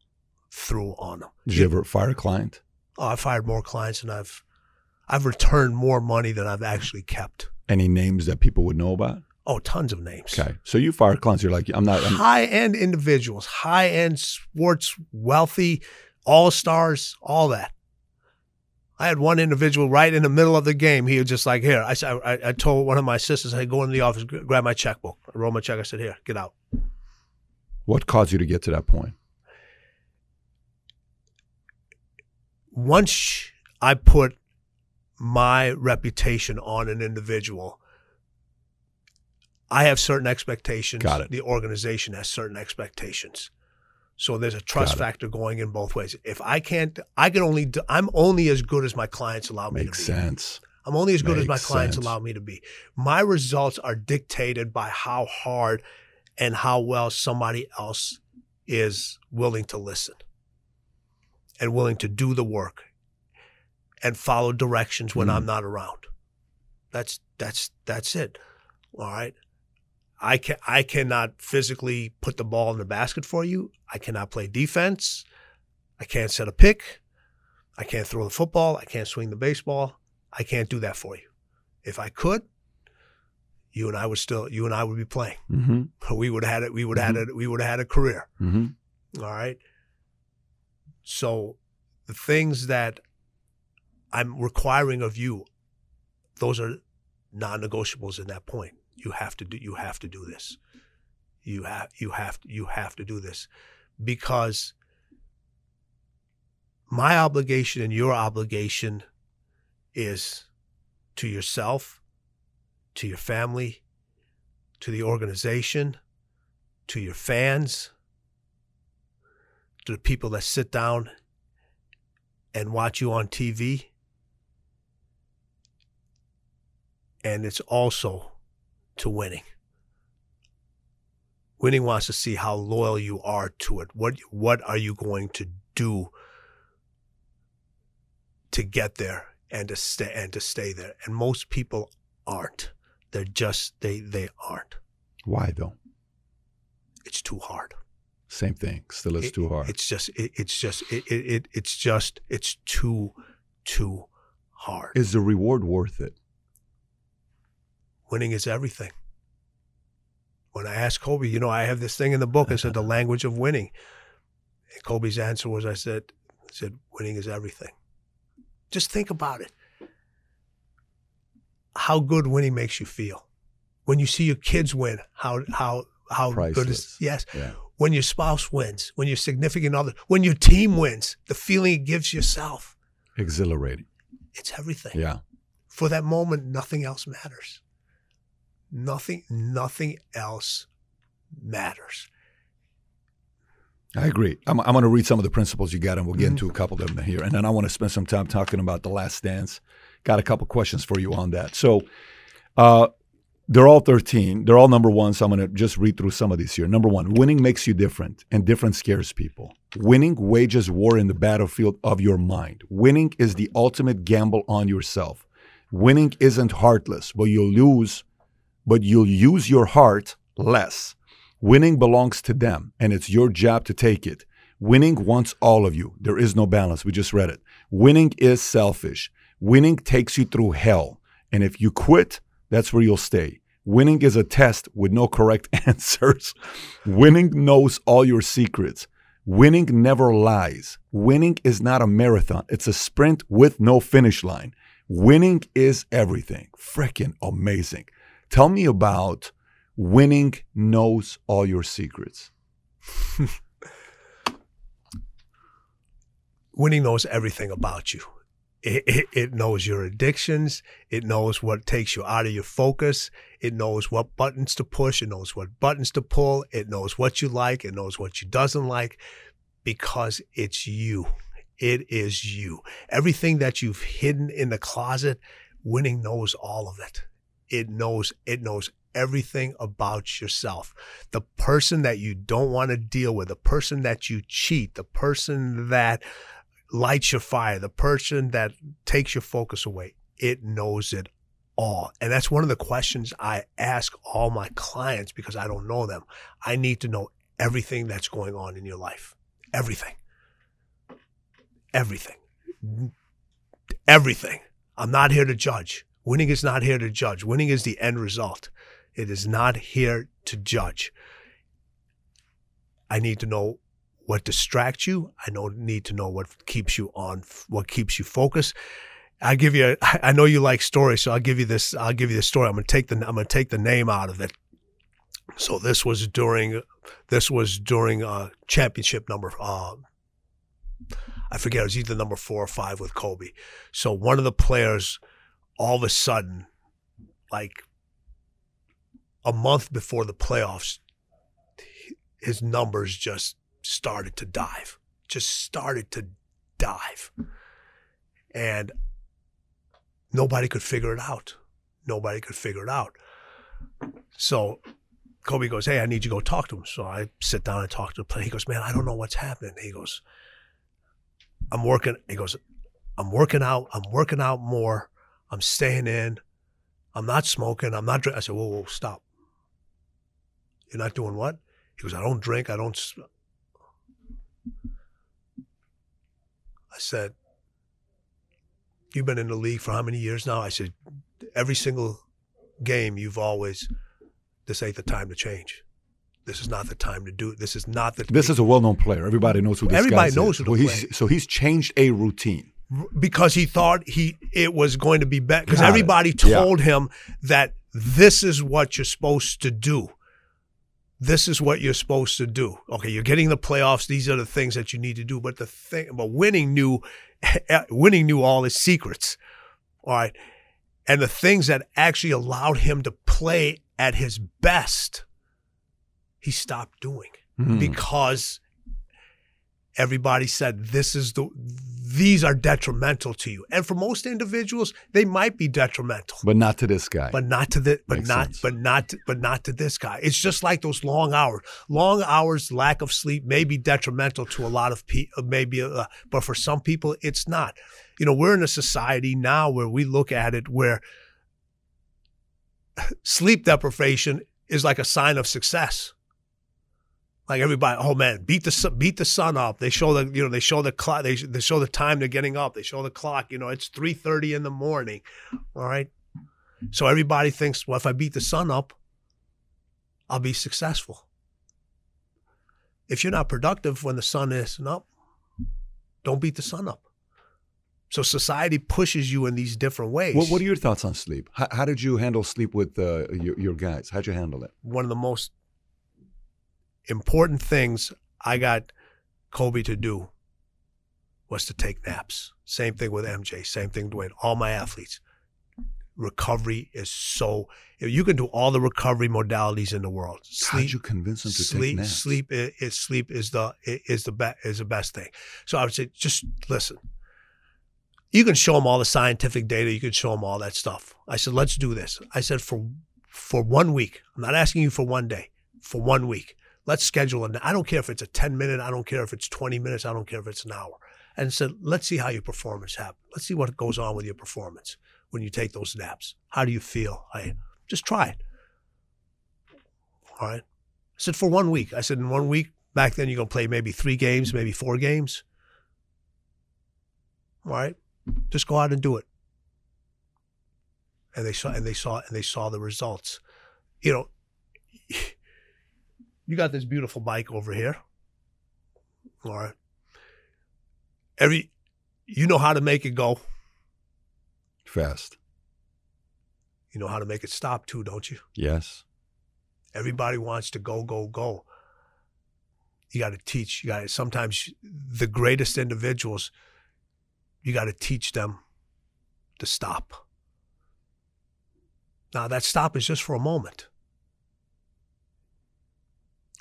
through on them. Did you ever fire a client? Oh, I fired more clients than I've I've returned more money than I've actually kept. Any names that people would know about? Oh, tons of names. Okay, so you fire clients. You're like, I'm not. I'm, high end individuals, high end sports, wealthy, all stars, all that. I had one individual right in the middle of the game. He was just like, "Here." I I, I told one of my sisters, "Hey, go into the office, grab my checkbook." I wrote my check. I said, "Here, get out." what caused you to get to that point? Once I put my reputation on an individual, I have certain expectations. Got it. The organization has certain expectations. So there's a trust factor going in both ways. If I can't, I can only, do, I'm only as good as my clients allow me Makes to be. sense. I'm only as good as my clients sense. allow me to be. My results are dictated by how hard and how well somebody else is willing to listen and willing to do the work and follow directions when Mhm. I'm not around. That's that's that's it. All right. I can I cannot physically put the ball in the basket for you. I cannot play defense. I can't set a pick. I can't throw the football. I can't swing the baseball. I can't do that for you. If I could, you and I would still you and I would be playing. Mm-hmm. [laughs] We would have had it. We would have had it. We would have had a career. Mm-hmm. All right. So the things that I'm requiring of you, those are non-negotiables in that point. You have to do you have to do this. You have you have you have to do this because my obligation and your obligation is to yourself, to your family, to the organization, to your fans, to the people that sit down and watch you on TV. And it's also to winning. Winning wants to see how loyal you are to it. What what are you going to do to get there and to stay and to stay there? And most people aren't. They're just they they aren't. Why though? It's too hard. Same thing. Still, it's It- too hard. It's just it, it's just it, it, it it's just it's too too hard. Is the reward worth it? Winning is everything. When I asked Kobe, you know, I have this thing in the book. I said the [laughs] language of winning. And Kobe's answer was, I said, I said, winning is everything. Just think about it. How good winning makes you feel. When you see your kids win, how how how good Priceless. is yes. Yeah. When your spouse wins, when your significant other, when your team wins, the feeling it gives yourself, Exhilarating. it's everything. Yeah. For that moment, nothing else matters. Nothing, nothing else matters. I agree. I'm, I'm going to read some of the principles you got, and we'll get Mhm. into a couple of them here. And then I want to spend some time talking about the last dance. Got a couple questions for you on that. So, uh, they're all 13. They're all number one. So I'm going to just read through some of these here. Number one, winning makes you different, and different scares people. Winning wages war in the battlefield of your mind. Winning is the ultimate gamble on yourself. Winning isn't heartless, but you'll lose, but you'll use your heart less. Winning belongs to them, and it's your job to take it. Winning wants all of you. There is no balance. We just read it. Winning is selfish. Winning takes you through hell. And if you quit, that's where you'll stay. Winning is a test with no correct [laughs] answers. Winning knows all your secrets. Winning never lies. Winning is not a marathon, it's a sprint with no finish line. Winning is everything. Freaking amazing. Tell me about winning knows all your secrets. [laughs] Winning knows everything about you. It, it, it, knows your addictions. It knows what takes you out of your focus. It knows what buttons to push. It knows what buttons to pull. It knows what you like. It knows what you doesn't like because it's you. It is you. Everything that you've hidden in the closet, winning knows all of it. It knows, it knows everything about yourself. The person that you don't want to deal with, the person that you cheat, the person that lights your fire, the person that takes your focus away, it knows it all. And that's one of the questions I ask all my clients because I don't know them. I need to know everything that's going on in your life. Everything. Everything. Everything. I'm not here to judge. Winning is not here to judge. Winning is the end result. It is not here to judge. I need to know what distracts you. I know, need to know what keeps you on, what keeps you focused. I give you. A, [laughs] I know you like stories, so I'll give you this. I'll give you the story. I'm gonna take the. I'm gonna take the name out of it. So this was during. This was during uh, championship number. Uh, I forget. It was either number four or five with Kobe. So one of the players, all of a sudden, like a month before the playoffs, his numbers just started to dive, just started to dive. And nobody could figure it out. Nobody could figure it out. So Kobe goes, Hey, I need you to go talk to him. So I sit down and talk to the player. He goes, Man, I don't know what's happening. He goes, I'm working. He goes, I'm working out. I'm working out more. I'm staying in. I'm not smoking. I'm not drinking. I said, Whoa, whoa, stop. You're not doing what? He goes, I don't drink. I don't. I said, You've been in the league for how many years now? I said, Every single game, you've always, this ain't the time to change. This is not the time to do it. This is not the. This is a well-known player. Everybody knows who this Everybody guy knows is. who the well, player So he's changed a routine because he thought he it was going to be better because Got it. everybody Yeah. told him that this is what you're supposed to do. This is what you're supposed to do. Okay, you're getting the playoffs. These are the things that you need to do. But the thing, but winning knew, [laughs] winning knew all his secrets. All right, and the things that actually allowed him to play at his best, he stopped doing Hmm. because everybody said this is the these are detrimental to you. And for most individuals they might be detrimental. But not to this guy. but not to the but Makes not sense. but not but not to this guy. It's just like those long hours. Long hours lack of sleep may be detrimental to a lot of people maybe uh, but for some people it's not. You know we're in a society now where we look at it where [laughs] sleep deprivation is like a sign of success like everybody, oh man, beat the sun- beat the sun up. They show the you know they show the clock. They, they show the time they're getting up. They show the clock. You know it's three thirty in the morning. All right, so everybody thinks, well, if I beat the sun up, I'll be successful. If you're not productive when the sun is up, don't beat the sun up. So society pushes you in these different ways. what, what are your thoughts on sleep? How, how did you handle sleep with uh, your, your guys? How'd you handle it? one of the most important things I got Kobe to do was to take naps. Same thing with MJ, same thing with Dwyane, all my athletes. Recovery is so you can do all the recovery modalities in the world. Sleep, you convince them to sleep, take naps? sleep is, is sleep is the is the best is the best thing. So I would say just listen. You can show them all the scientific data. You can show them all that stuff. I said, let's do this. I said for for one week. I'm not asking you for one day. For one week, let's schedule it. I don't care if it's a 10 minute. I don't care if it's 20 minutes. I don't care if it's an hour. And said, let's see how your performance happens. Let's see what goes on with your performance when you take those naps. How do you feel? I just try it. All right. I said for one week. I said in one week. Back then, you're gonna play maybe three games, maybe four games. All right. Just go out and do it. And they saw and they saw and they saw the results. You know, you got this beautiful bike over here. All right. Every you know how to make it go. Fast. You know how to make it stop too, don't you? Yes. Everybody wants to go, go, go. You got to teach. You got to sometimes the greatest individuals. You got to teach them to stop. Now that stop is just for a moment.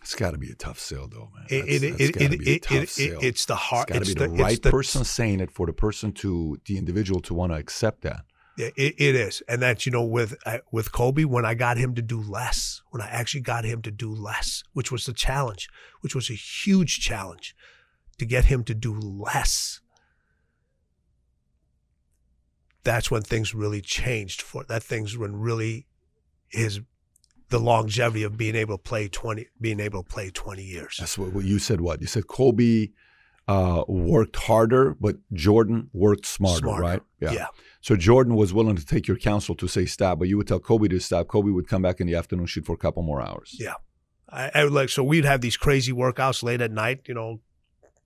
It's got to be a tough sale, though, man. It, That's- it, that's it, gotta it, be a it, sale. it's the hard. It's got to be the, the right the- person saying it for the person to the individual to want to accept that. Yeah, it, it is, and that's you know with uh, with Kobe when I got him to do less, when I actually got him to do less, which was the challenge, which was a huge challenge, to get him to do less. That's when things really changed for that. Things when really his the longevity of being able to play twenty, being able to play twenty years. That's what, you said. What you said? Kobe uh, worked harder, but Jordan worked smarter, Smarter. right? yeah. So Jordan was willing to take your counsel to say stop, but you would tell Kobe to stop. Kobe would come back in the afternoon, shoot for a couple more hours. Yeah. I, I would like so we'd have these crazy workouts late at night. You know,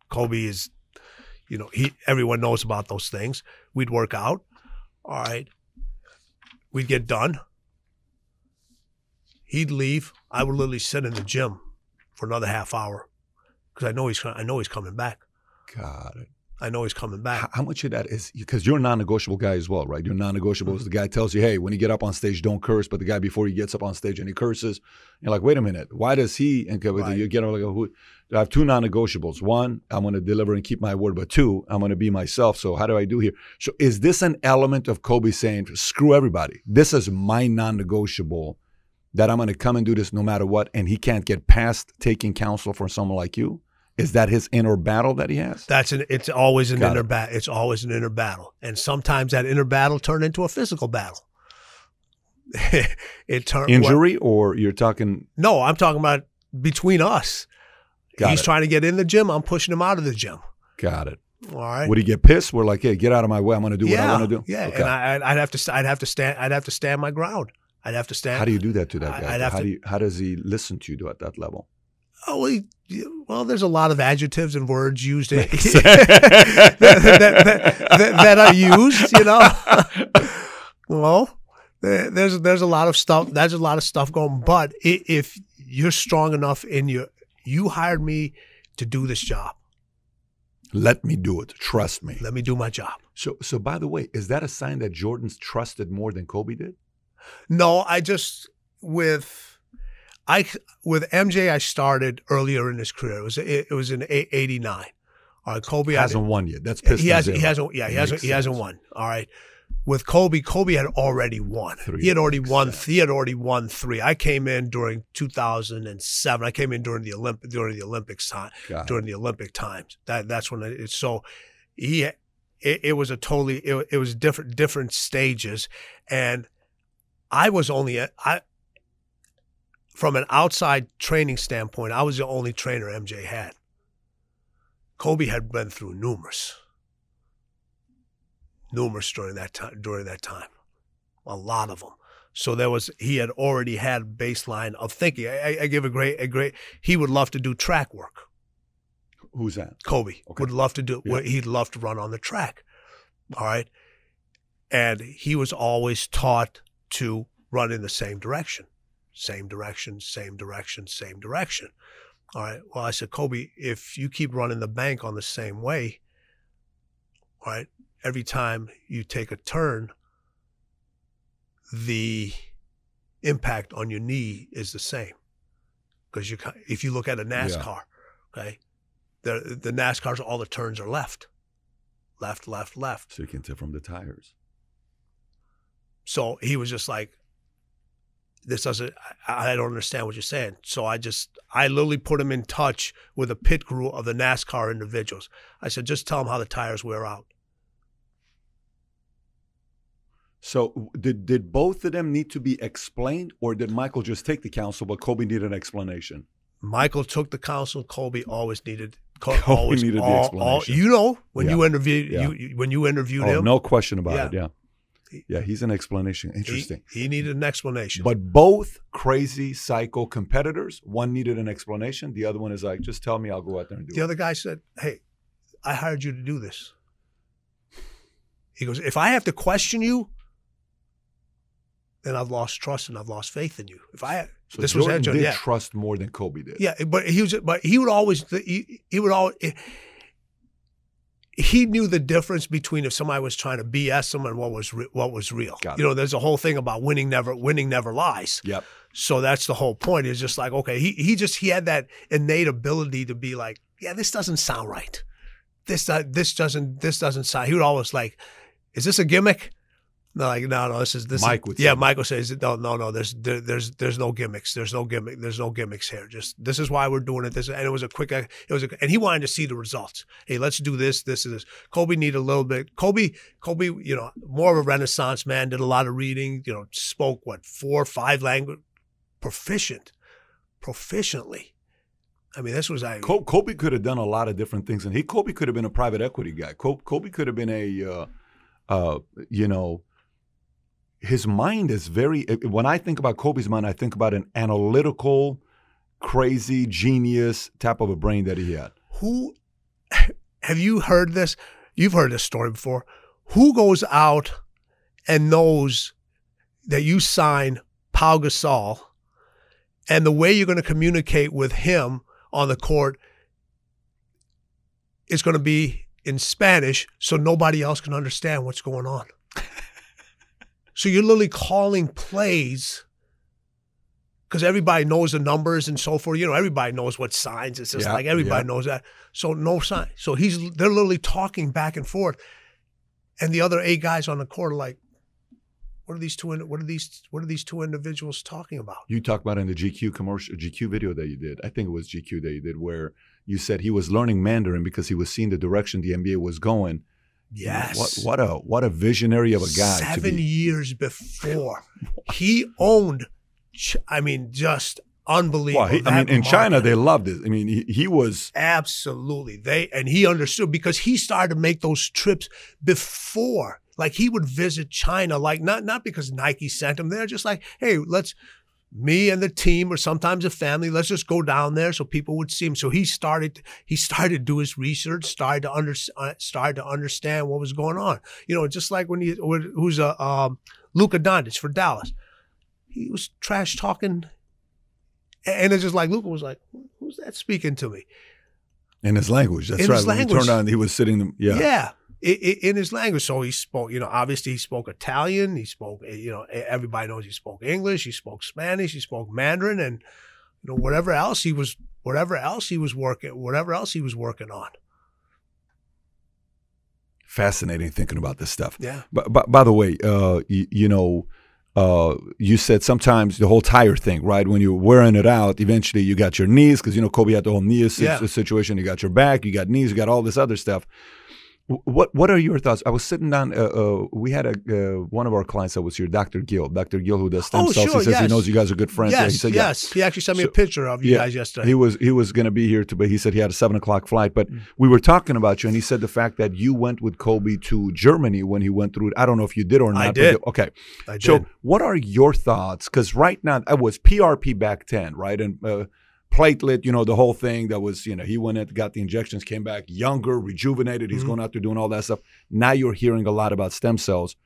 Kobe is, you know, he everyone knows about those things. We'd work out. All right. We'd get done. He'd leave. I would literally sit in the gym for another half hour because I know he's I know he's coming back. Got it. I know he's coming back. how much of that is because you're a non-negotiable guy as well, right? You're non-negotiable. Mm-hmm. The guy tells you, "Hey, when you get up on stage, don't curse." But the guy before he gets up on stage and he curses, you're like, "Wait a minute, why does he?" And Right. you get like, "Who?" I have two non-negotiables. One, I'm going to deliver and keep my word, but two, I'm going to be myself. So how do I do here? So is this an element of Kobe saying, "Screw everybody. This is my non-negotiable." That I'm going to come and do this no matter what, and he can't get past taking counsel from someone like you. Is that his inner battle that he has? That's an it's always an Got inner it. battle. It's always an inner battle, and sometimes that inner battle turned into a physical battle. [laughs] it turned Injury, or you're talking? No, I'm talking about between us. Got He's it. trying to get in the gym. I'm pushing him out of the gym. Got it. All right. Would he get pissed? We're like, hey, get out of my way. I'm going to do yeah, what I want to do. Yeah, Okay. and I, I'd have to. I'd have to stand. I'd have to stand my ground. I'd have to stand. how do you do that to that guy? I'd have how to- do you, how does he listen to you at that level? Oh, well, he- well, there's a lot of adjectives and words used [laughs] that, that, that, that are used. You know. [laughs] well, there's there's a lot of stuff. There's a lot of stuff going. But if you're strong enough in your, you hired me to do this job. Let me do it. Trust me. Let me do my job. So, so by the way, is that a sign that Jordan's trusted more than Kobe did? No, I just with I with MJ I started earlier in his career. It was it, it was in '89. All right, Kobe hasn't won yet. That's Pistons he hasn't. He hasn't. Yeah, he hasn't. makes He hasn't won. All right. With Kobe, Kobe had already won. Three he had already won. sense. He had already won three. I came in during 2007. I came in during the Olymp during the Olympics time during the Olympic times. That that's when it's so he it, it was a totally it, it was different different stages, and I was only a- I from an outside training standpoint, I was the only trainer MJ had. Kobe had been through numerous, numerous during that time. During that time, a lot of them. So there was he had already had baseline of thinking. I, I give a great a great. He would love to do track work. Who's that? Kobe Okay. would love to do. Yeah. He'd love to run on the track. All right, and he was always taught to run in the same direction, same direction, same direction, same direction. All right. Well, I said, Kobe, if you keep running the bank on the same way, all right, every time you take a turn, the impact on your knee is the same. Because you, if you look at a NASCAR, okay, the the NASCARs, all the turns are left, left, left, left. So you can tell from the tires. So he was just like, this doesn't, I, I don't understand what you're saying. So I just, I literally put him in touch with a pit crew of the NASCAR individuals. I said, just tell them how the tires wear out. So did did both of them need to be explained, or did Michael just take the counsel, but Kobe needed an explanation? Michael took the counsel. Kobe always needed. Kobe always, needed the all- all- explanation. you know, when Yeah. you interviewed, Yeah. you, you when you interviewed Oh, him, no question about Yeah. it. Yeah, yeah, he's an explanation. Interesting. he needed an explanation. But both crazy psycho competitors. One needed an explanation. The other one is like, just tell me, I'll go out there and do The it. The other guy said, Hey, I hired you to do this. He goes, If I have to question you, then I've lost trust and I've lost faith in you. If I So this was Jordan Jo- did yeah. trust more than Kobe did. Yeah, but he was but he would always he, he would always he knew the difference between if somebody was trying to BS him and what was re- what was real. You know, there's a whole thing about winning never winning never lies. Yep. So that's the whole point. Is just like okay, he he just he had that innate ability to be like, yeah, this doesn't sound right. This uh, this doesn't this doesn't sound. He would always like, is this a gimmick? Like no, no. This is this. Mike is, yeah. Michael says no, no, no. There's there, there's there's no gimmicks. There's no gimmick. There's no gimmicks here. Just this is why we're doing it. This and it was a quick. It was a, and he wanted to see the results. Hey, let's do this. This is this. Kobe needed a little bit. Kobe, Kobe, you know, more of a Renaissance man. Did a lot of reading. You know, spoke what four, five language, proficient, proficiently. I mean, this was I. Kobe, Kobe could have done a lot of different things, and he Kobe could have been a private equity guy. Kobe, Kobe could have been a, uh, uh, you know, his mind is very. Eh, when I think about Kobe's mind, I think about an analytical, crazy genius type of a brain that he had. who [laughs] have you heard this? You've heard this story before. Who goes out and knows that you sign Pau Gasol and the way you're going to communicate with him on the court is going to be in Spanish so nobody else can understand what's going on. So you're literally calling plays because everybody knows the numbers and so forth. You know, everybody knows what signs. It's just Yeah, like everybody yeah. knows that. So no sign. So he's they're literally talking back and forth, and the other eight guys on the court are like, "What are these two? What are these? What are these two individuals talking about?" You talked about in the GQ commercial, GQ video that you did. I think it was GQ that you did, where you said he was learning Mandarin because he was seeing the direction the NBA was going. Yes. What what a what a visionary of a guy to Seven be. years before, [laughs] he owned. I mean, just unbelievable. Well, he, I mean, in China they loved it. I mean, he, he was Absolutely. They and he understood because he started to make those trips before. Like he would visit China, like not not because Nike sent him there, just like, hey, let's me and the team or sometimes a family, let's just go down there so people would see him. So he started he started to do his research, started to under, uh, started to understand what was going on. You know, just like when he who's a um, Luka Doncic for Dallas. He was trash talking and it's just like Luka was like, "Who's that speaking to me?" in his language. That's In right. his language. he turned on, he was sitting. Yeah. Yeah. In his language. So he spoke, you know, obviously he spoke Italian. He spoke, eh, you know, eh, everybody knows he spoke English. He spoke Spanish. He spoke Mandarin, and you know whatever else he was, whatever else he was working, whatever else he was working on. Fascinating thinking about this stuff. Yeah. But, but by the way, uh, you, you know, uh, you said sometimes the whole tire thing, right? When you're wearing it out, eventually you got your knees because you know Kobe had the whole knee Yeah. situation. You got your back, you got knees, you got all this other stuff. Wh- What What are your thoughts? I was sitting down. Uh, uh, we had a uh, one of our clients that was here, Dr. Gill. Dr. Gill, who does stem Oh, cells. sure, he says he knows you guys are good friends. yes. he said, yeah. yes. He actually sent me So- a picture of you yeah, guys yesterday. He was he was going to be here, to, but he said he had a seven o'clock flight. But we were talking about you, and he said the fact that you went with Kobe to Germany when he went through it. I don't know if you did or not. I but did. the- okay. I did. So, what are your thoughts? Because right now, I was PRP back then, right? And uh, platelet, you know, the whole thing that was, you know, he went and got the injections, came back younger, rejuvenated. He's Mhm. going out there doing all that stuff. Now you're hearing a lot about stem cells.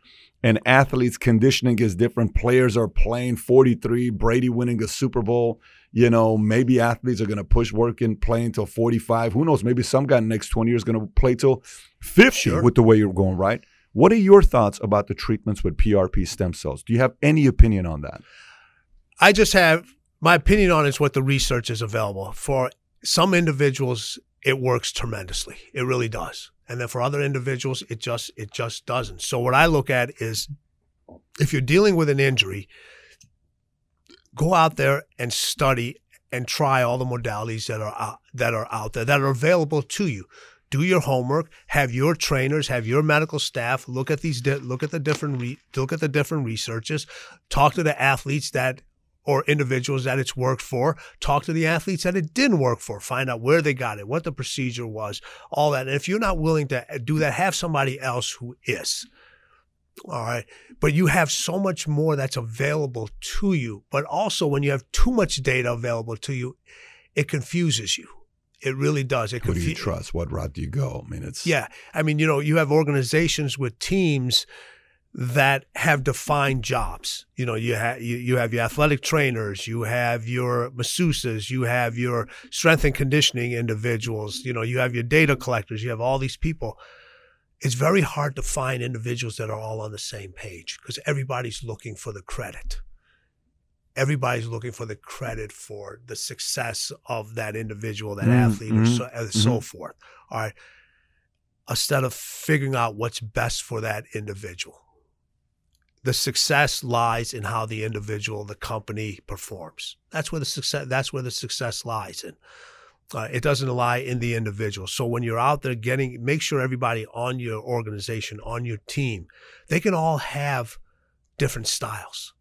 And athletes' conditioning is different. Players are playing 43, Brady winning a Super Bowl. You know, maybe athletes are going to push work and play until 45. Who knows? Maybe some guy in the next 20 years is going to play till 50 Sure. with the way you're going, right? What are your thoughts about the treatments with PRP stem cells? Do you have any opinion on that? I just have my opinion on is what the research is available. For some individuals, it works tremendously. It really does. And then for other individuals, it just it just doesn't. So what I look at is if you're dealing with an injury, go out there and study and try all the modalities that are out, that are out there that are available to you. Do your homework. Have your trainers, have your medical staff look at these. Look at the different. Re- look at the different researches. Talk to the athletes that or individuals that it's worked for. Talk to the athletes that it didn't work for. Find out where they got it, what the procedure was, all that. And if you're not willing to do that, have somebody else who is. All right. But you have so much more that's available to you. But also, when you have too much data available to you, it confuses you. It really does. It Who do you trust? What route do you go? I mean, it's yeah. I mean, you know, you have organizations with teams that have defined jobs. You know, you have you, you have your athletic trainers, you have your masseuses, you have your strength and conditioning individuals, you know, you have your data collectors, you have all these people. it's very hard to find individuals that are all on the same page because everybody's looking for the credit. Everybody's looking for the credit for the success of that individual, that Mm, athlete, or mhm, so, and so mhm. forth. All right. Instead of figuring out what's best for that individual, the success lies in how the individual, the company performs. That's where the success. That's where the success lies in. Uh, it doesn't lie in the individual. So when you're out there getting, make sure everybody on your organization, on your team, they can all have different styles.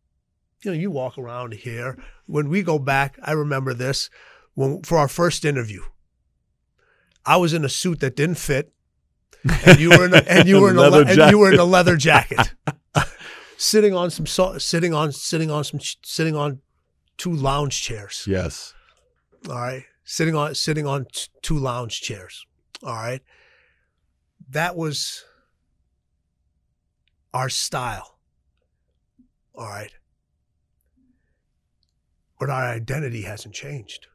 You know, you walk around here. When we go back, I remember this when for our first interview. I was in a suit that didn't fit, and you were in a, and you were in a Leather le- [laughs] and you were in a leather jacket, [laughs] sitting on some sitting on sitting on some sitting on two lounge chairs. Yes. All right. Sitting on sitting on two lounge chairs. All right. That was our style. All right. But our identity hasn't changed.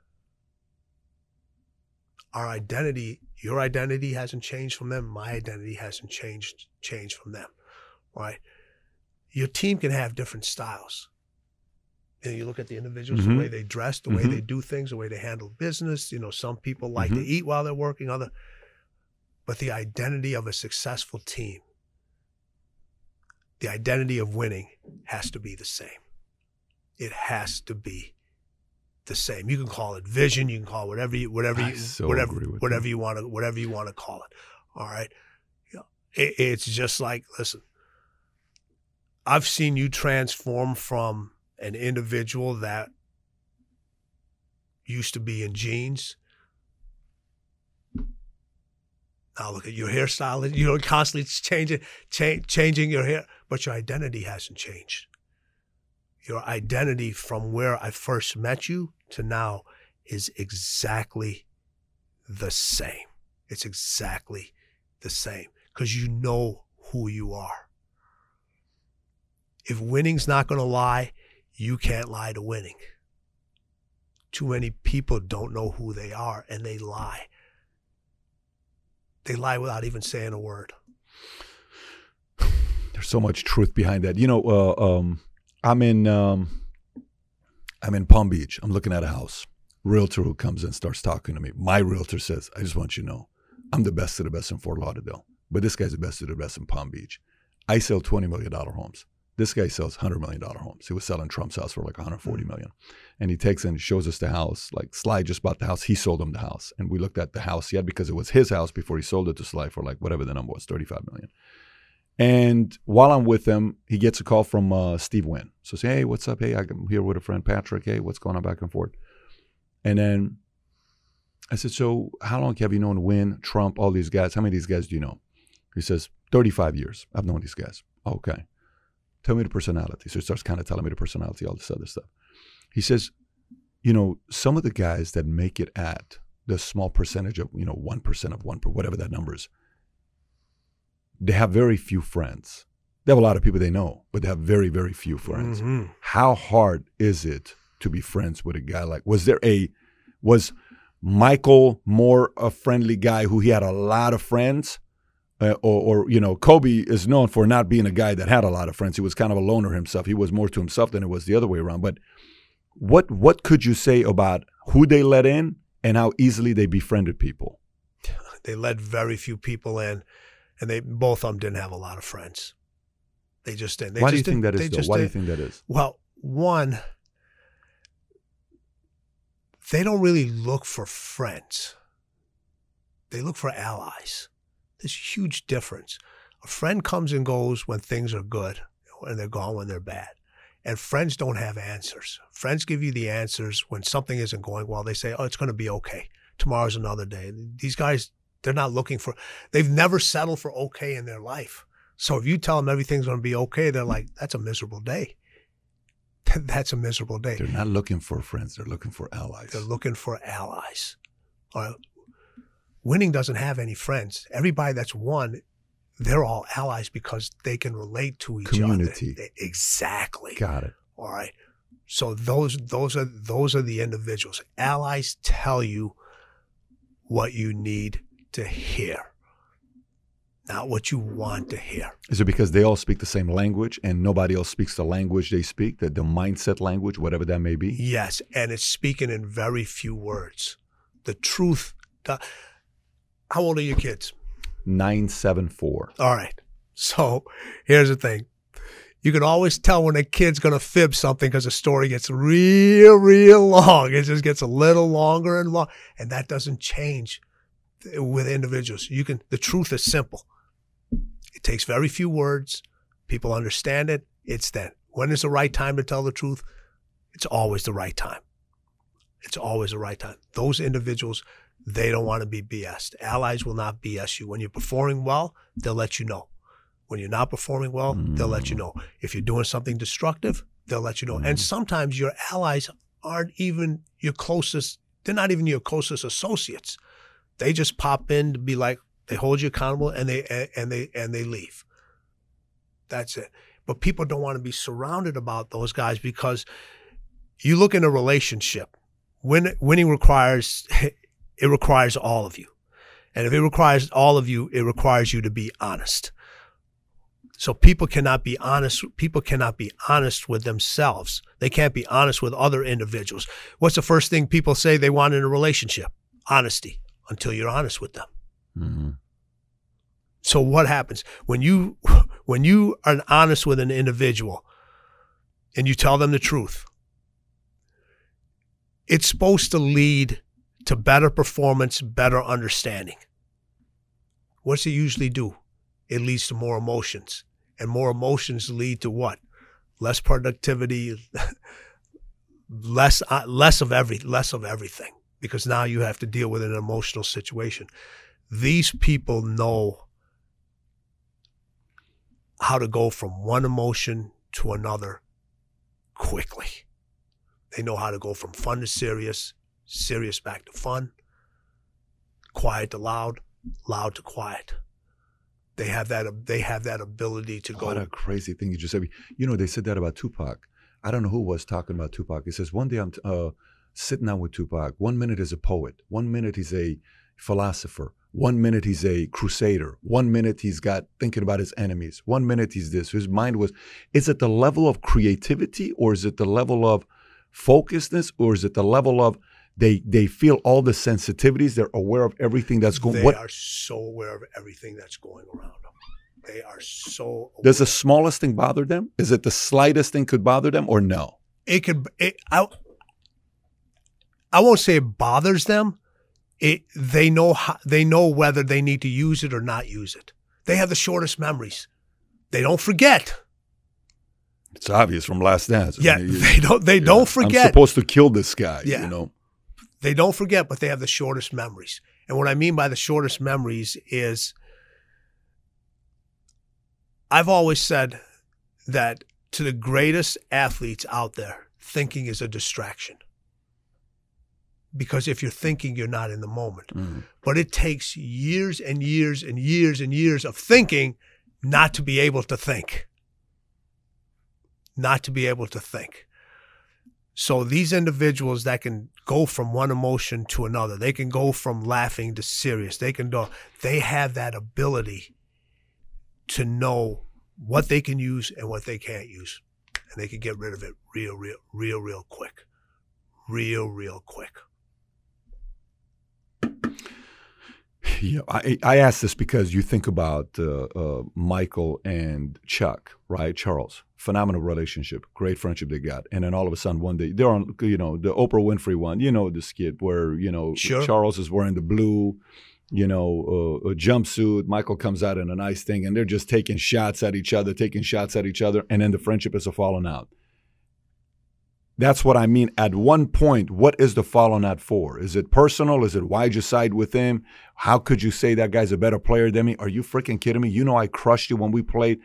Our identity, your identity hasn't changed from them. My identity hasn't changed changed from them. All right. Your team can have different styles. You, know, you look at the individuals, Mhm. the way they dress, the way Mhm. they do things, the way they handle business. You know, some people like to Mhm. eat while they're working, other. But the identity of a successful team, the identity of winning, has to be the same. It has to be the same. You can call it vision. You can call it whatever you, whatever you, so whatever, whatever you. you want to, whatever you want to call it. All right. It, it's just like, listen, I've seen you transform from an individual that used to be in jeans. Now look at your hairstyle. You're constantly changing, cha- changing your hair, but your identity hasn't changed. Your identity from where I first met you to now is exactly the same. It's exactly the same because you know who you are. If winning's not going to lie, you can't lie to winning. Too many people don't know who they are and they lie. They lie without even saying a word. There's so much truth behind that. You know, uh, um, I'm in um, I'm in Palm Beach. I'm looking at a house. Realtor who comes in starts talking to me. My realtor says, "I just want you to know, I'm the best of the best in Fort Lauderdale, but this guy's the best of the best in Palm Beach. I sell twenty million dollar homes. This guy sells hundred million dollar homes. He was selling Trump's house for like 140 million, and he takes and shows us the house. Like Sly just bought the house. He sold him the house, and we looked at the house had because it was his house before he sold it to Sly for like whatever the number was, 35 million. And while I'm with him, he gets a call from uh, Steve Wynn. So say, hey, what's up? Hey, I'm here with a friend Patrick. Hey, what's going on back and forth? And then I said, so how long have you known Wynn, Trump, all these guys? How many of these guys do you know? He says, 35 years. I've known these guys. Okay. Tell me the personality. So he starts kind of telling me the personality, all this other stuff. He says, you know, some of the guys that make it at the small percentage of, you know, 1% of 1, whatever that number is, they have very few friends. They have a lot of people they know, but they have very, very few friends. Mhm. How hard is it to be friends with a guy like? Was there a was Michael more a friendly guy who he had a lot of friends, uh, or, or you know, Kobe is known for not being a guy that had a lot of friends. He was kind of a loner himself. He was more to himself than it was the other way around. But what what could you say about who they let in and how easily they befriended people? [laughs] They let very few people in, and they both of them didn't have a lot of friends. They just didn't. They Why do you think that is? Though? Why do you think that is? Well, one, they don't really look for friends. They look for allies. There's huge difference. A friend comes and goes when things are good, and they're gone when they're bad. And friends don't have answers. Friends give you the answers when something isn't going well. They say, "Oh, it's going to be okay. Tomorrow's another day." These guys, they're not looking for. They've never settled for okay in their life. So if you tell them everything's going to be okay, they're like, "That's a miserable day." [laughs] That's a miserable day. They're not looking for friends. They're looking for allies. They're looking for allies. All right. Winning doesn't have any friends. Everybody that's won, they're all allies because they can relate to each Community. other. Exactly. Got it. All right. So those those are those are the individuals. Allies tell you what you need to hear. not what you want to hear. Is it because they all speak the same language and nobody else speaks the language they speak, the, the mindset language, whatever that may be? Yes, and it's speaking in very few words. The truth. The, how old are your kids? 974. All right. So here's the thing. You can always tell when a kid's going to fib something because the story gets real, real long. It just gets a little longer and long. And that doesn't change with individuals. You can, the truth is simple. It takes very few words. People understand it. It's then. When is the right time to tell the truth? It's always the right time. It's always the right time. Those individuals, they don't want to be BS'd. Allies will not BS you. When you're performing well, they'll let you know. When you're not performing well, mm. they'll let you know. If you're doing something destructive, they'll let you know. Mm. And sometimes your allies aren't even your closest, they're not even your closest associates. They just pop in to be like, they hold you accountable and they and they and they leave. That's it. But people don't want to be surrounded about those guys because you look in a relationship. Win, winning requires [laughs] it requires all of you. And if it requires all of you, it requires you to be honest. So people cannot be honest. People cannot be honest with themselves. They can't be honest with other individuals. What's the first thing people say they want in a relationship? Honesty until you're honest with them. Mm-hmm. So what happens when you when you are honest with an individual and you tell them the truth? It's supposed to lead to better performance, better understanding. What's it usually do? It leads to more emotions, and more emotions lead to what? Less productivity, [laughs] less uh, less of every less of everything because now you have to deal with an emotional situation. These people know how to go from one emotion to another quickly. They know how to go from fun to serious, serious back to fun, quiet to loud, loud to quiet. They have that. They have that ability to go. What a crazy thing you just said. You know, they said that about Tupac. I don't know who was talking about Tupac. He says one day I'm uh, sitting down with Tupac. One minute he's a poet. One minute he's a philosopher. One minute he's a crusader. One minute he's got thinking about his enemies. One minute he's this. His mind was. Is it the level of creativity, or is it the level of focusedness, or is it the level of they they feel all the sensitivities? They're aware of everything that's going. They what? are so aware of everything that's going around them. They are so. Aware. Does the smallest thing bother them? Is it the slightest thing could bother them, or no? It could. It, I, I won't say it bothers them. It they know how, they know whether they need to use it or not use it. They have the shortest memories. They don't forget. It's obvious from Last Dance. Yeah, I mean, you, [laughs] they don't. They yeah, don't forget. I'm supposed to kill this guy. Yeah. you know. They don't forget, but they have the shortest memories. And what I mean by the shortest memories is, I've always said that to the greatest athletes out there, thinking is a distraction because if you're thinking, you're not in the moment. Mm. But it takes years and years and years and years of thinking not to be able to think. Not to be able to think. So these individuals that can go from one emotion to another, they can go from laughing to serious. They can do. They have that ability to know what they can use and what they can't use, and they can get rid of it real, real, real, real quick, real, real quick. Yeah, I, I ask this because you think about uh, uh, Michael and Chuck, right? Charles, phenomenal relationship, great friendship they got, and then all of a sudden one day they're on, you know, the Oprah Winfrey one, you know, the skit where you know sure. Charles is wearing the blue, you know, uh, a jumpsuit. Michael comes out in a nice thing, and they're just taking shots at each other, taking shots at each other, and then the friendship is a falling out. That's what I mean. At one point, what is the falling out for? Is it personal? Is it why'd you side with him? How could you say that guy's a better player than me? Are you freaking kidding me? You know I crushed you when we played.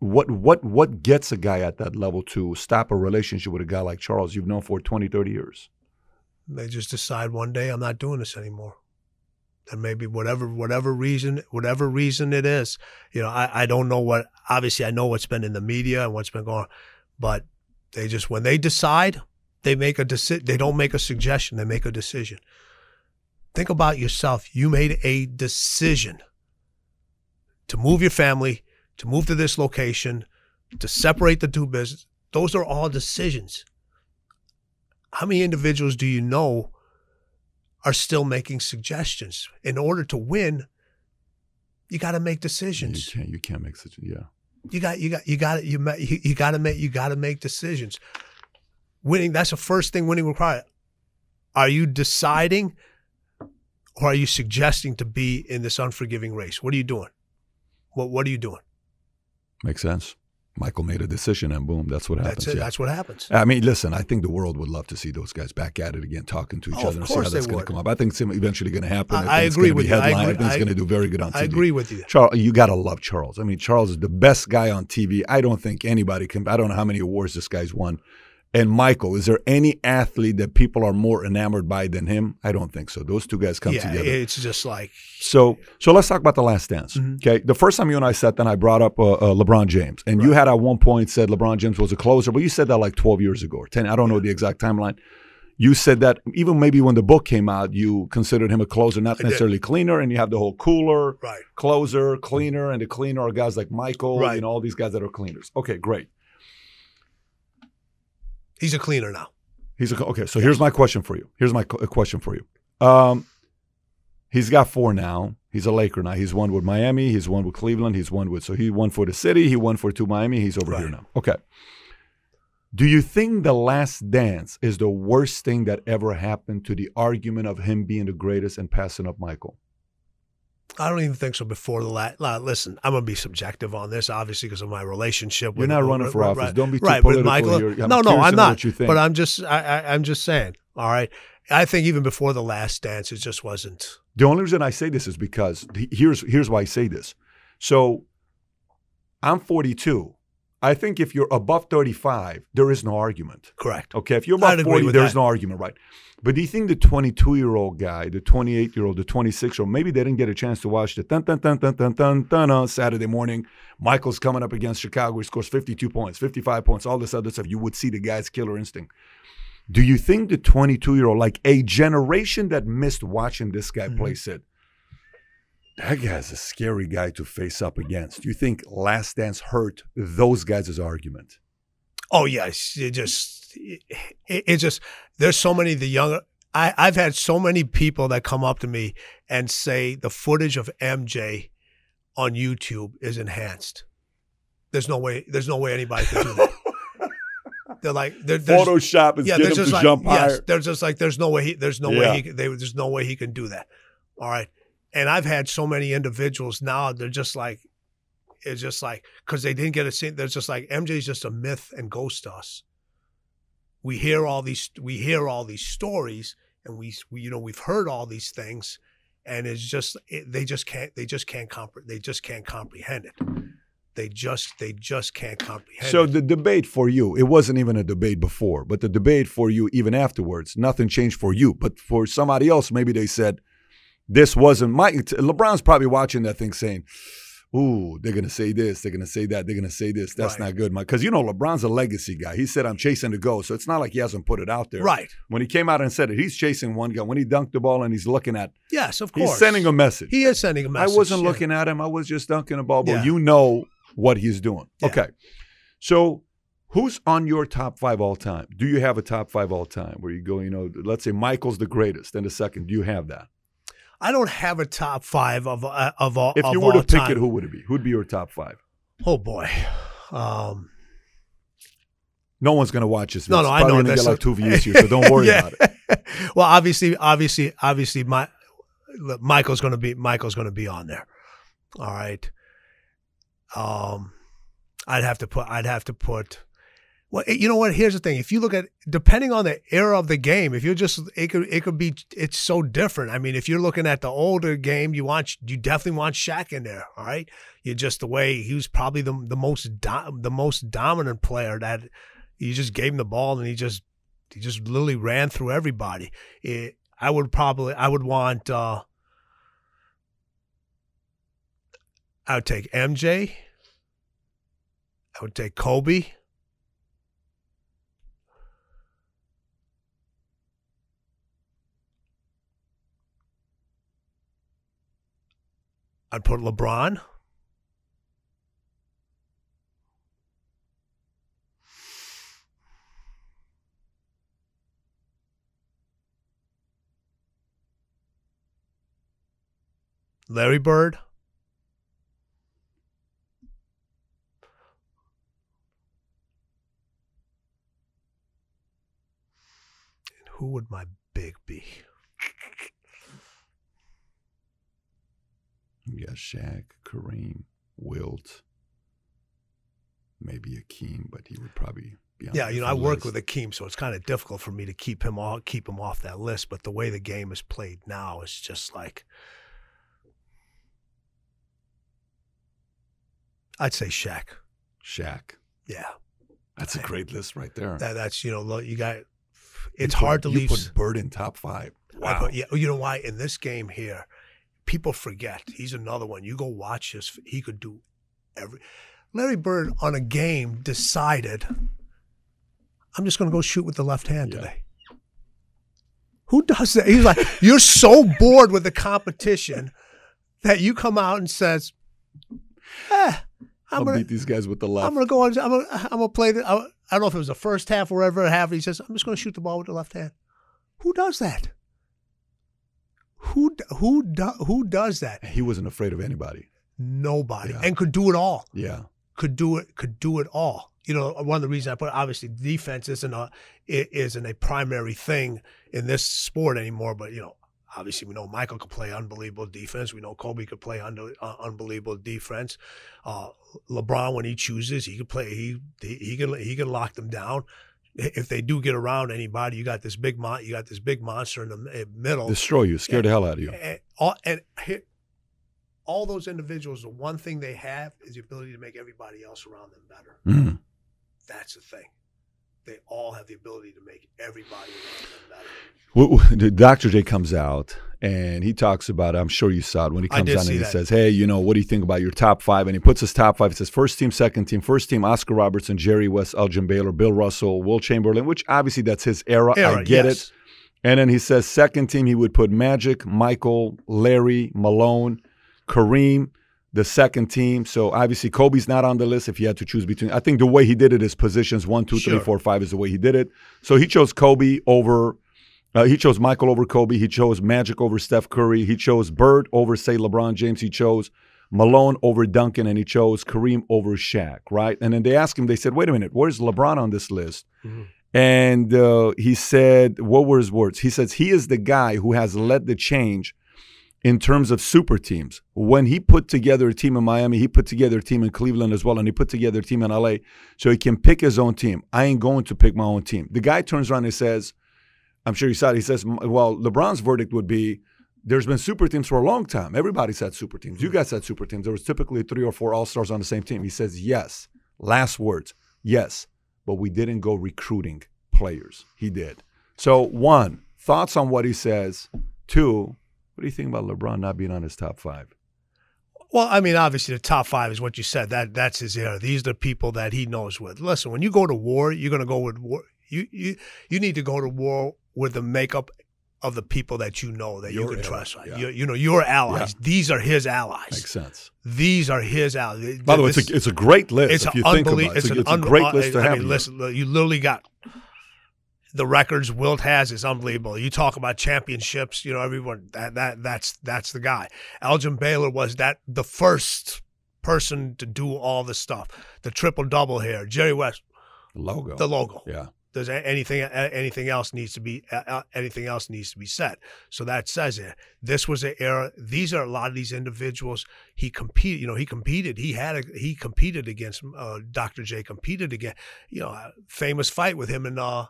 What what what gets a guy at that level to stop a relationship with a guy like Charles you've known for 20, 30 years? They just decide one day I'm not doing this anymore. And maybe whatever whatever reason whatever reason it is. You know, I, I don't know what obviously I know what's been in the media and what's been going on, but they just when they decide, they make a decision. They don't make a suggestion. They make a decision. Think about yourself. You made a decision to move your family, to move to this location, to separate the two business. Those are all decisions. How many individuals do you know are still making suggestions? In order to win, you got to make decisions. You can't. You can't make such. Yeah. You got. You got. You got. You you, you got to make. You got to make decisions. Winning. That's the first thing winning requires. Are you deciding, or are you suggesting to be in this unforgiving race? What are you doing? What What are you doing? Makes sense. Michael made a decision, and boom, that's what happens. That's it. yeah. That's what happens. I mean, listen, I think the world would love to see those guys back at it again, talking to each Oh, other and see how that's going to come up. I think it's eventually going to happen. I- think I agree with you. I agree- I think it's going to do very good on TV. I agree with you. Charles, you got to love Charles. I mean, Charles is the best guy on TV. I don't think anybody can. I don't know how many awards this guy's won. And Michael, is there any athlete that people are more enamored by than him? I don't think so. Those two guys come yeah, together. it's just like So, so let's talk about the Last Dance. Mm-hmm. Okay, the first time you and I sat down, I brought up uh, uh, LeBron James, and you had at one point said LeBron James was a closer, but you said that like twelve years ago or ten. I don't know the exact timeline. You said that even maybe when the book came out, you considered him a closer, not did. necessarily cleaner, and you have the whole cooler, right. closer, cleaner, and the cleaner are guys like Michael, Right. know, all these guys that are cleaners. Okay, great. He's a cleaner now. He's a, okay. So here's my question for you. Here's my question for you. Um, he's got four now. He's a Laker now. He's one with Miami. He's one with Cleveland. He's one with so he won for the city. He won for two Miami. He's over here now. Okay. Do you think the Last Dance is the worst thing that ever happened to the argument of him being the greatest and passing up Michael? I don't even think so. Before the last, listen, I'm gonna be subjective on this, obviously, because of my relationship. You're with not running for office. Right, Don't be too right, political with Michael. I'm no, no, I'm not. what you think. But I'm just, I, I, I'm just saying. All right, I think even before the last dance, it just wasn't. The only reason I say this is because here's here's why I say this. So I'm 42. I think if you're above 35, there is no argument. Correct. Okay, if you're above 40, there's no argument, right? But do you think the 22 year old guy, the 28 year old, the 26 year old, maybe they didn't get a chance to watch the dun dun dun dun dun dun dun on Saturday morning? Michael's coming up against Chicago. He scores 52 points, 55 points, all this other stuff. You would see the guy's killer instinct. Do you think the 22 year old, like a generation that missed watching this guy Mm-hmm. play, said, that guy's a scary guy to face up against? Do you think Last Dance hurt those guys' argument? Oh yes, it just, it, it just. There's so many of the younger. I, I've had so many people that come up to me and say the footage of MJ on YouTube is enhanced. There's no way. There's no way anybody can do that. [laughs] They're like, there's, Photoshop is yeah, getting him just to like, jump yes, higher. there's just like, there's no way he, there's no Yeah. way he, they, there's no way he can do that. All right, and I've had so many individuals now. They're just like, it's just like because they didn't get a scene. They're just like MJ's just a myth and ghost to us. We hear all these, we hear all these stories, and we, we you know, we've heard all these things, and it's just it, they just can't, they just can't compre- they just can't comprehend it. They just, they just can't comprehend. It. So it. the debate for you, it wasn't even a debate before, but the debate for you, even afterwards, nothing changed for you. But for somebody else, maybe they said this wasn't my. LeBron's probably watching that thing saying, "Ooh, they're gonna say this, they're gonna say that, they're gonna say this. That's Right. not good, Mike." Because you know LeBron's a legacy guy. He said, "I'm chasing the goal," so it's not like he hasn't put it out there. right? When he came out and said it, he's chasing one guy. When he dunked the ball and he's looking at, Yes, of course. he's sending a message. He is sending a message. I wasn't yeah. looking at him. I was just dunking a ball. But Yeah. you know what he's doing. Yeah. Okay. So who's on your top five all time? Do you have a top five all time where you go, you know, let's say Michael's the greatest, and the second, do you have that? I don't have a top five of uh, of all. If you were to pick time. it, who would it be? Who'd be your top five? Oh boy. Um, No one's gonna watch this. No, no, I know. That's get like two views [laughs] here, so don't worry Yeah. about it. [laughs] well, obviously, obviously, obviously, my look, Michael's going to be Michael's going to be on there. All right. Um, I'd have to put. I'd have to put. Well, you know what? Here's the thing. If you look at depending on the era of the game, if you're just it could it could be it's so different. I mean, if you're looking at the older game, you want you definitely want Shaq in there. All right, you just the way he was probably the the most do, the most dominant player that you just gave him the ball and he just he just literally ran through everybody. It, I would probably I would want uh I would take MJ. I would take Kobe. I'd put LeBron. Larry Bird. And who would my Shaq, Kareem, Wilt, maybe Akeem, but he would probably be on. Yeah, you know, I different work with Akeem, so it's kind of difficult for me to keep him off keep him off that list. But the way the game is played now is just like I'd say Shaq. Shaq. Yeah, That's a great list right there. that, that's you know lo- you got. It's You put- hard to you leave. put Bird in top five. Wow. put- yeah, you know why? In this game here, people forget he's another one. You go watch this. He could do every. Larry Bird on a game decided, I'm just going to go shoot with the left hand Yeah. today. Who does that? He's like, [laughs] you're so bored with the competition that you come out and says, eh, I'm gonna, beat these guys with the left. I'm gonna go on. I'm I'm gonna play the. I I don't know if it was the first half or whatever half. He says, I'm just gonna shoot the ball with the left hand. Who does that? Who who do, who does that? he wasn't afraid of anybody. Nobody, Yeah. and could do it all. Yeah. Could do it. Could do it all. You know, one of the reasons I put obviously defense isn't a it isn't a primary thing in this sport anymore. But you know, obviously we know Michael could play unbelievable defense. We know Kobe could play under, uh, unbelievable defense. Uh, LeBron, when he chooses, he could play. He he, he can he can lock them down. If they do get around anybody, you got this big mon- you got this big monster in the middle. Destroy you, scare the hell out of you. And all, and hit, all those individuals, the one thing they have is the ability to make everybody else around them better. Mm. That's the thing. They all have the ability to make everybody around them better. W- w- the Dr. J comes out and he talks about, I'm sure you saw it when he comes on and he that. says, Hey, you know, what do you think about your top five? And he puts his top five. It says first team, second team, first team, Oscar Robertson, Jerry West, Elgin Baylor, Bill Russell, Wilt Chamberlain, which obviously that's his era. I get yes. it. And then he says second team, he would put Magic, Michael, Larry, Malone, Kareem, the second team. So obviously Kobe's not on the list if you had to choose between. I think the way he did it is positions one, two, three, Sure. four, five is the way he did it. So he chose Kobe over. Uh, he chose Michael over Kobe. He chose Magic over Steph Curry. He chose Bird over, say, LeBron James. He chose Malone over Duncan, and he chose Kareem over Shaq, right? And then they asked him, they said, wait a minute, where's LeBron on this list? Mhm. And uh, he said, what were his words? He says, he is the guy who has led the change in terms of super teams. When he put together a team in Miami, he put together a team in Cleveland as well, and he put together a team in LA so he can pick his own team. I ain't going to pick my own team. The guy turns around and says, I'm sure you saw it. He says, well, LeBron's verdict would be there's been super teams for a long time. Everybody's had super teams. You guys had super teams. There was typically three or four all stars on the same team. He says, yes. Last words, yes. But we didn't go recruiting players. He did. So, one, thoughts on what he says. Two, what do you think about LeBron not being on his top five? Well, I mean, obviously the top five is what you said. That that's his era. These are the people that he knows with. Listen, when you go to war, you're going to go with war. You you you need to go to war with the makeup of the people that you know that you can trust. Yeah. You, you know your allies. These are his allies. Makes sense. These are his allies. By the way, it's a, it's a great list it's if an you think about it. It's, a, an it's a un- great uh, list to I have. mean, listen, you literally got the records Wilt has is unbelievable. You talk about championships, you know, everyone that that that's that's the guy. Elgin Baylor was that the first person to do all this stuff. The triple double here, Jerry West, The logo. the logo. yeah. Does anything anything else needs to be uh, anything else needs to be said? So that says it. This was an era. These are a lot of these individuals. He competed. You know, he competed. He had a he competed against uh, Dr. J. Competed against. You know, a famous fight with him and uh,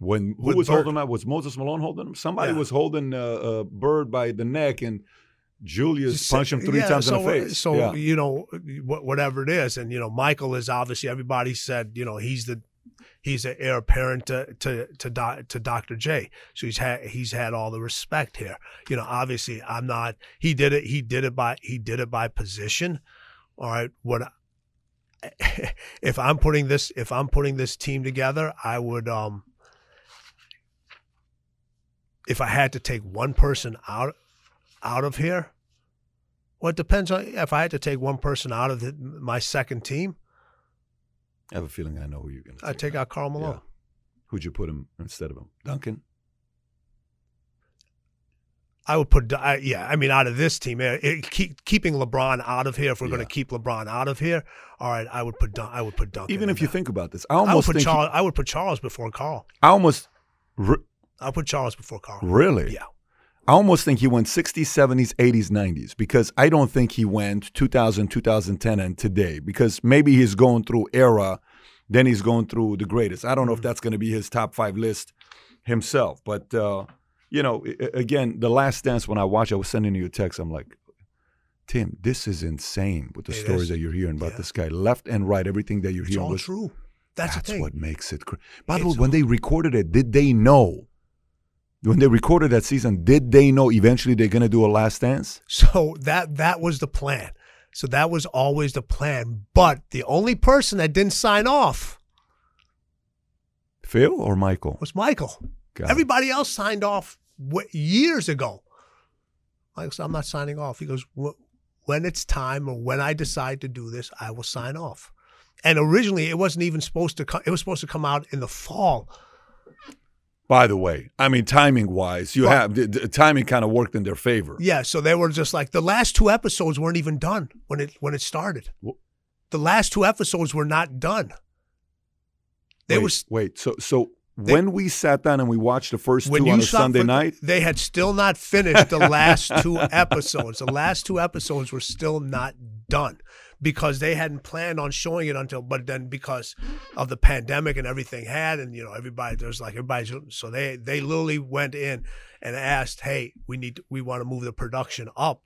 When who was Bird. holding up? Was Moses Malone holding him? Somebody Yeah. was holding uh, uh, Bird by the neck, and Julius punched him three yeah, times so, in the face. So yeah. you know, whatever it is, and you know, Michael is obviously everybody said you know he's the he's the heir apparent to to to, doc, to Dr. J. So he's had he's had all the respect here. You know, obviously I'm not. He did it. He did it by he did it by position. All right. What [laughs] if I'm putting this if I'm putting this team together, I would um if I had to take one person out out of here, well, it depends on if I had to take one person out of the, my second team. I have a feeling I know who you're going to I'd take out Karl Malone. Yeah. Who'd you put him instead of him? Duncan. I would put, I, yeah, I mean, out of this team, eh, it, keep, keeping LeBron out of here. If we're going to keep LeBron out of here, all right, I would put, Dun- I would put Duncan. Even if you there. think about this, I I would almost put think he- Charles, I would put Charles before Karl. I almost re- I'll put Charles before Karl. really. Yeah. I almost think he went 60s, 70s, 80s, 90s because I don't think he went 2000, 2010, and today because maybe he's going through era, then he's going through the greatest. I don't know if that's going to be his top five list himself, but uh, you know, i- i- again, the Last Dance. When I watched, I was sending you a text. I'm like, Tim, this is insane with the It stories is. that you're hearing about Yeah. this guy, left and right, everything that you're It's hearing. all was- true. That's, that's what makes it. Cra- By the way, when they recorded it, did they know? When they recorded that season, did they know eventually they're going to do a Last Dance? So that that was the plan. So that was always the plan. But the only person that didn't sign off Phil or Michael? was Michael. Got. Everybody else signed off w- years ago. Michael said, "I'm not signing off." He goes, "When it's time or when I decide to do this, I will sign off." And originally, it wasn't even supposed to come. It was supposed to come out in the fall. By the way, I mean timing wise, you Well- have the, the timing kind of worked in their favor. Yeah, so they were just like the last two episodes weren't even done when it when it started. The last two episodes were not done. They wait, were wait. So so They- when we sat down and we watched the first when two on a Sunday for- night, they had still not finished the last [laughs] two episodes. The last two episodes were still not done because they hadn't planned on showing it until, but then because of the pandemic and everything had, and you know everybody there's like everybody's so they they literally went in and asked, hey, we need to, we want to move the production up.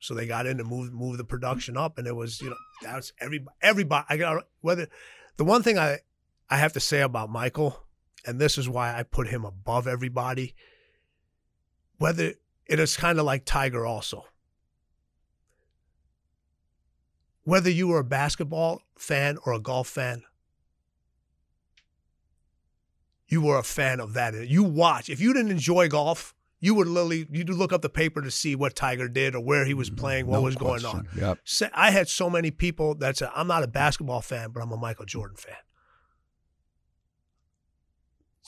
So they got in to move move the production up, and it was you know that's everybody everybody. I got whether the one thing I I have to say about Michael, and this is why I put him above everybody. Whether it is kind of like Tiger also. Whether you were a basketball fan or a golf fan, you were a fan of that. You watch. If you didn't enjoy golf, you would literally you'd look up the paper to see what Tiger did or where he was mm, playing, what no was going on. question. Yep. I had so many people that said, I'm not a basketball fan, but I'm a Michael Jordan fan.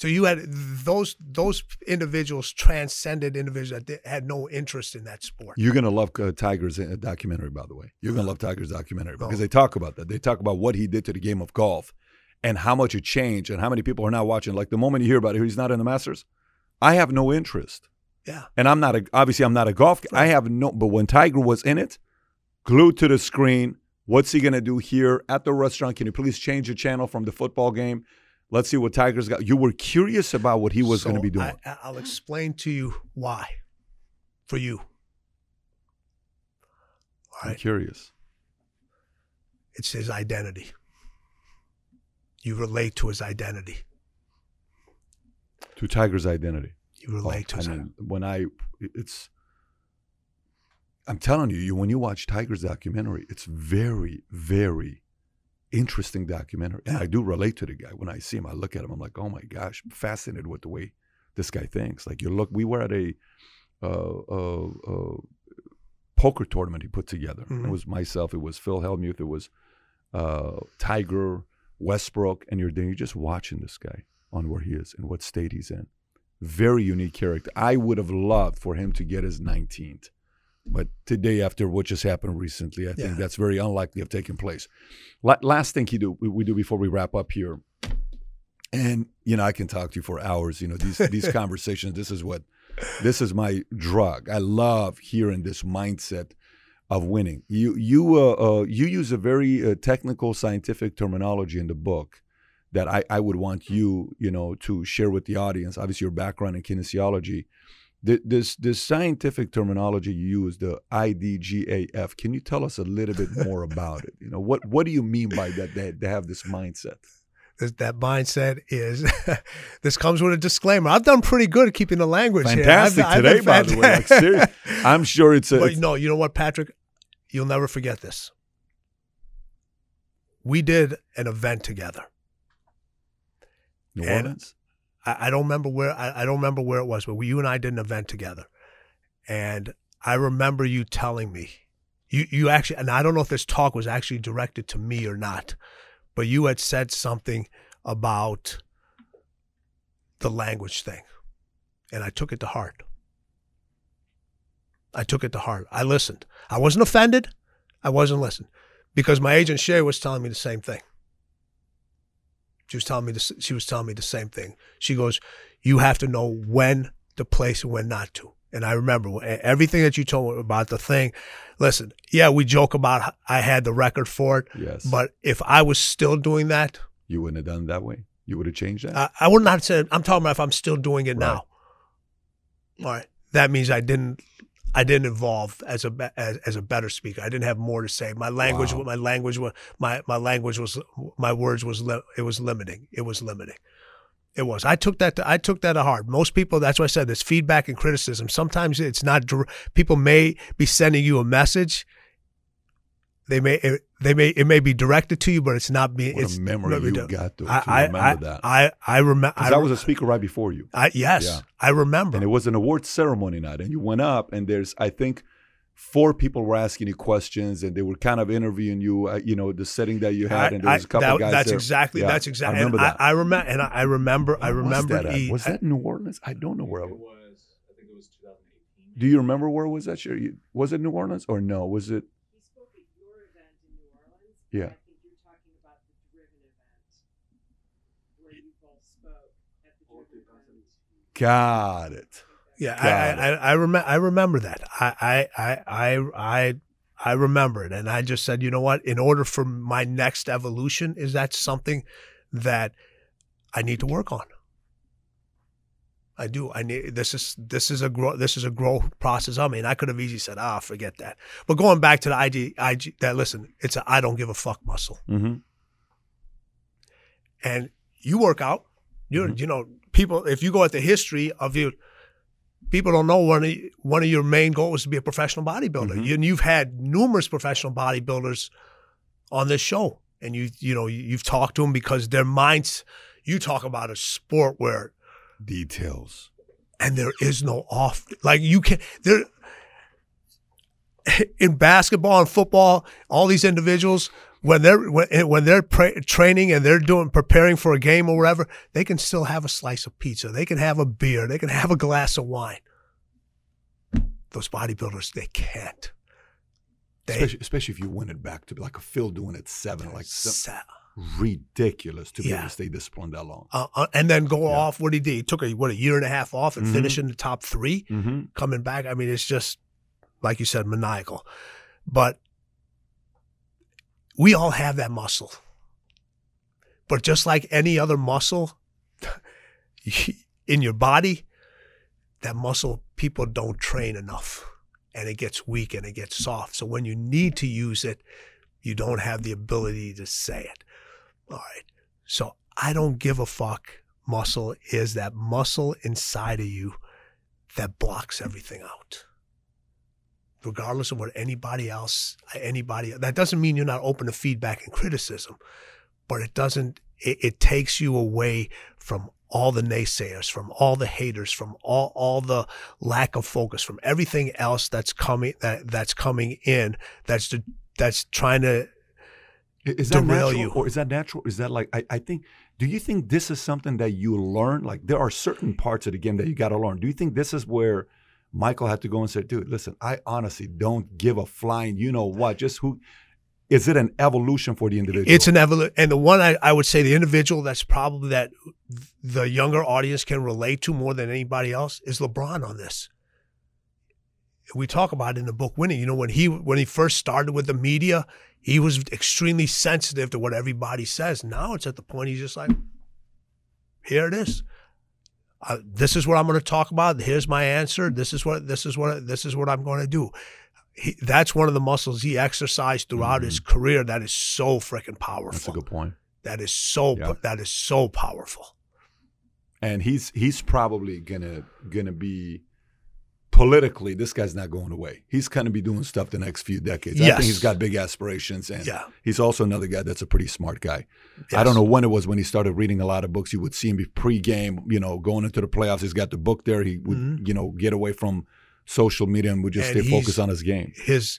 So you had those those individuals transcended individuals that had no interest in that sport. You're gonna love uh, Tiger's uh, documentary, by the way. You're gonna love Tiger's documentary No. because they talk about that. They talk about what he did to the game of golf and how much it changed and how many people are now watching. Like the moment you hear about it, he's not in the Masters. I have no interest, Yeah. and I'm not a obviously I'm not a golf. I have no. But when Tiger was in it, glued to the screen, what's he gonna do here at the restaurant? Can you please change the channel from the football game? Let's see what Tiger's got. You were curious about what he was So going to be doing. I, I'll explain to you why. For you. I'm curious. It's his identity. You relate to his identity. To Tiger's identity. You relate to Oh, I his mean, when I, it's, I'm telling you, you when you watch Tiger's documentary, it's very, very interesting documentary, and I do relate to the guy. When I see him, I look at him, I'm like, oh my gosh, I'm fascinated with the way this guy thinks. Like you look, we were at a, uh, uh, uh, poker tournament he put together. Mhm. It was myself, it was Phil Hellmuth, it was uh, Tiger, Westbrook, and you're you're just watching this guy on where he is and what state he's in. Very unique character. I would have loved for him to get his 19th. But today, after what just happened recently, I think Yeah. that's very unlikely of taking place. La- last thing he do we, we do before we wrap up here, and you know I can talk to you for hours. You know these these [laughs] conversations. This is what this is my drug. I love hearing this mindset of winning. You you uh, uh, you use a very uh, technical scientific terminology in the book that I, I would want you you know to share with the audience. Obviously, your background in kinesiology. Th- This this scientific terminology you use, the IDGAF. Can you tell us a little bit [laughs] more about it? You know what what do you mean by that? They, they have this mindset. This- that mindset is [laughs] this comes with a disclaimer. I've done pretty good at keeping the language here. I've- Fantastic I've today, been by the way. Like, serious. I'm sure it's a. But it's- no, you know what, Patrick? You'll never forget this. We did an event together. New Orleans. I, I don't remember where I, I don't remember where it was, but we, you and I did an event together, and I remember you telling me, you you actually, and I don't know if this talk was actually directed to me or not, but you had said something about the language thing, and I took it to heart. I took it to heart. I listened. I wasn't offended. I wasn't listening because my agent Sherry was telling me the same thing. She was telling me the, she was telling me the same thing. She goes, "You have to know when to place and when not to." And I remember everything that you told me about the thing. Listen, yeah, we joke about I had the record for it. Yes. But if I was still doing that, you wouldn't have done it that way. You would have changed that. I, I would not have said. I'm talking about if I'm still doing it Right. now. All right, that means I didn't. I didn't evolve as a as, as a better speaker. I didn't have more to say. My language, Wow. my language was my my language was my words was li- it was limiting. It was limiting. It was. I took that. To, I took that to heart. Most people. That's why I said there's feedback and criticism. Sometimes it's not. People may be sending you a message. They may. It, they may. It may be directed to you, but it's not being. what it's a memory not you being- got to, to I, I, remember I, that. I, I remember. 'Cause I was a speaker right before you. I, yes, Yeah. I remember. and it was an awards ceremony night and you went up and there's i think four people were asking you questions and they were kind of interviewing you uh, you know the setting that you had and there was a couple that- guys that's there. exactly. Yeah, that's I exactly. remember and that. I, I remember, and I, I remember. I Where was remember. that, he- was that new orleans i don't know where I It was. was, I think it was 2018. do you remember where it was that year? Was it new orleans or no was it He spoke at your event in New Orleans. Yeah. I think you're talking about the Driven event where you both spoke at the Driven event. got it Yeah, Got I, I, I, I remember. I remember that. I, I, I, I, I, I remember it, and I just said, you know what? In order for my next evolution, is that something that I need to work on? I do. I need this is this is a grow this is a growth process. I mean, I could have easily said, ah, forget that. But going back to the IG, IG that listen, it's a I don't give a fuck muscle. mm-hmm. and you work out. You Mhm. you know people. If you go at the history of you, people don't know one of one of your main goals was to be a professional bodybuilder. Mhm. You, and you've had numerous professional bodybuilders on this show, and you you know you've talked to them because their minds. You talk about a sport where details and there is no off. Like you can there [laughs] in basketball and football, all these individuals when they're when, eh, when they're pra- training and they're doing preparing for a game or whatever, they can still have a slice of pizza. They can have a beer. They can have a glass of wine. Those bodybuilders, they can't. They especially, especially if you win it back to like a Phil doing it seven like some, sa- ridiculous to be able to stay disciplined that long uh, uh, and then go off. What he did, he took a what a year and a half off and Mhm. finished in the top three. mm-hmm. coming back. I mean, it's just like you said, maniacal. But we all have that muscle. But just like any other muscle [laughs] in your body, that muscle people don't train enough and it gets weak and it gets soft. So when you need to use it, you don't have the ability to say it. All right. So I don't give a fuck. Muscle is that muscle inside of you that blocks everything out. Regardless of what anybody else, anybody, that doesn't mean you're not open to feedback and criticism, but it doesn't, it, it takes you away from all the naysayers, from all the haters, from all, all the lack of focus, from everything else that's coming, that, that's coming in, that's, the, that's trying to, Is that derail natural, you. or is that natural? Is that like I, I think? Do you think this is something that you learn? Like there are certain parts of the game that you got to learn. Do you think this is where Michael had to go and say, "Dude, listen, I honestly don't give a flying. You know what? Just who? Is it an evolution for the individual? It's an evolution, and the one I, I would say the individual that's probably that the younger audience can relate to more than anybody else is LeBron on this. We talk about it in the book Winning. You know, when he when he first started with the media, he was extremely sensitive to what everybody says. Now it's at the point he's just like, here it is. Uh, this is what I'm going to talk about. Here's my answer. This is what this is what this is what I'm going to do. He, that's one of the muscles he exercised throughout his career. That is so freaking powerful. That's a good point. That is so Yeah. that is so powerful. And he's he's probably gonna gonna be politically. This guy's not going away. He's gonna be doing stuff the next few decades. I think he's got big aspirations, and Yeah. he's also another guy that's a pretty smart guy. I don't know when it was when he started reading a lot of books. You would see him be pre-game, you know, going into the playoffs. He's got the book there. He would, Mhm. you know, get away from social media and would just And stay focused on his game. His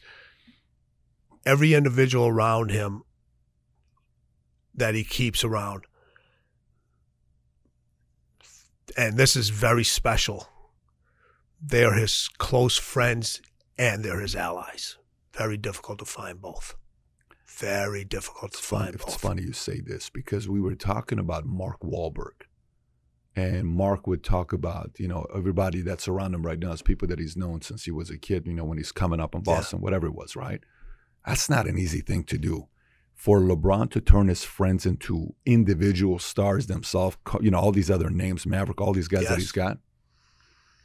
every individual around him that he keeps around, and this is very special. They are his close friends and they're his allies. Very difficult to find both. Very difficult to It's funny, find it's both. funny you say this because we were talking about Mark Wahlberg. And Mark would talk about, you know, everybody that's around him right now is people that he's known since he was a kid, you know, when he's coming up in Yeah. Boston, whatever it was, right? That's not an easy thing to do. For LeBron to turn his friends into individual stars themselves, you know, all these other names, Maverick, all these guys that he's got.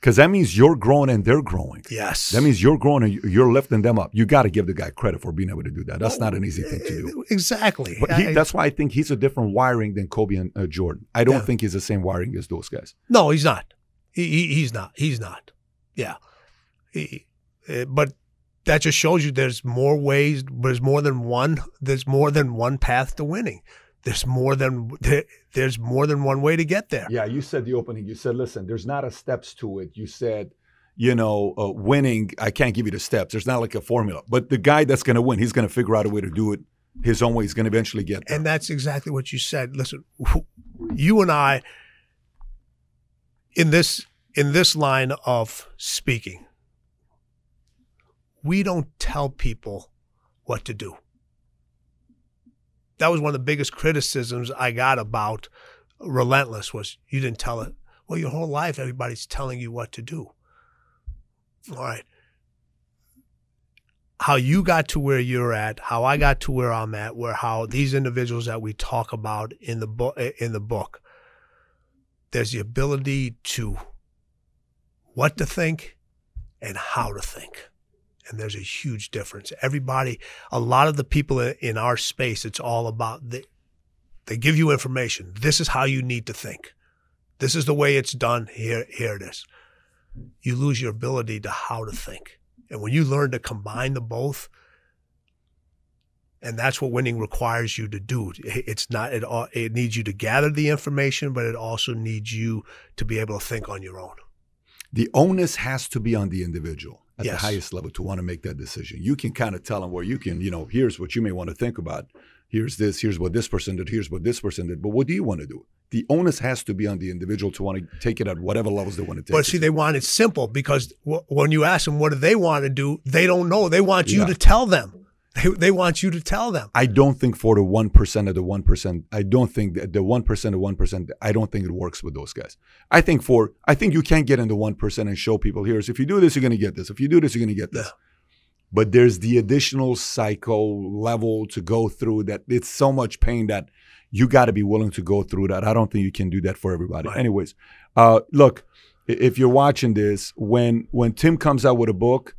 Because that means you're growing and they're growing. Yes. That means you're growing and you- you're lifting them up. You got to give the guy credit for being able to do that. That's not an easy thing to do. Exactly. But he, I- that's why I think he's a different wiring than Kobe and uh, Jordan. I don't Yeah. think he's the same wiring as those guys. No, he's not. He, he he's not. He's not. Yeah. He, uh, but that just shows you there's more ways. There's more than one. There's more than one path to winning. There's more than there, there's more than one way to get there. Yeah, you said the opening. You said, listen, there's not a steps to it. You said, you know, uh, winning. I can't give you the steps. There's not like a formula. But the guy that's going to win, he's going to figure out a way to do it his own way. He's going to eventually get there. And that's exactly what you said. Listen, you and I in this in this line of speaking, we don't tell people what to do. That was one of the biggest criticisms I got about Relentless was you didn't tell it. Well, your whole life everybody's telling you what to do. All right. How you got to where you're at, how I got to where I'm at, where how these individuals that we talk about in the book eh, in the book, there's the ability to what to think and how to think. And there's a huge difference. Everybody, a lot of the people in- our space, it's all about the, they give you information. This is how you need to think. This is the way it's done. Here, here it is. You lose your ability to how to think. And when you learn to combine the both, and that's what winning requires you to do. It's not it. all- It needs you to gather the information, but it also needs you to be able to think on your own. the onus has to be on the individual at the highest level to want to make that decision. You can kind of tell them where you can, you know, here's what you may want to think about. Here's this, here's what this person did, here's what this person did. But what do you want to do? The onus has to be on the individual to want to take it at whatever levels they want to take But see, they want it simple because w- when you ask them what do they want to do, they don't know. They want you Yeah. to tell them. They, they want you to tell them. I don't think for the one percent of the one percent, I don't think that the one percent of one percent, I don't think it works with those guys. I think for I think you can't get into one percent and show people here's if you do this, you're gonna get this. If you do this, you're gonna get this. Yeah. But there's the additional psycho level to go through that it's so much pain that you got to be willing to go through that. I don't think you can do that for everybody. Right. Anyways, uh, look, if you're watching this, when when Tim comes out with a book,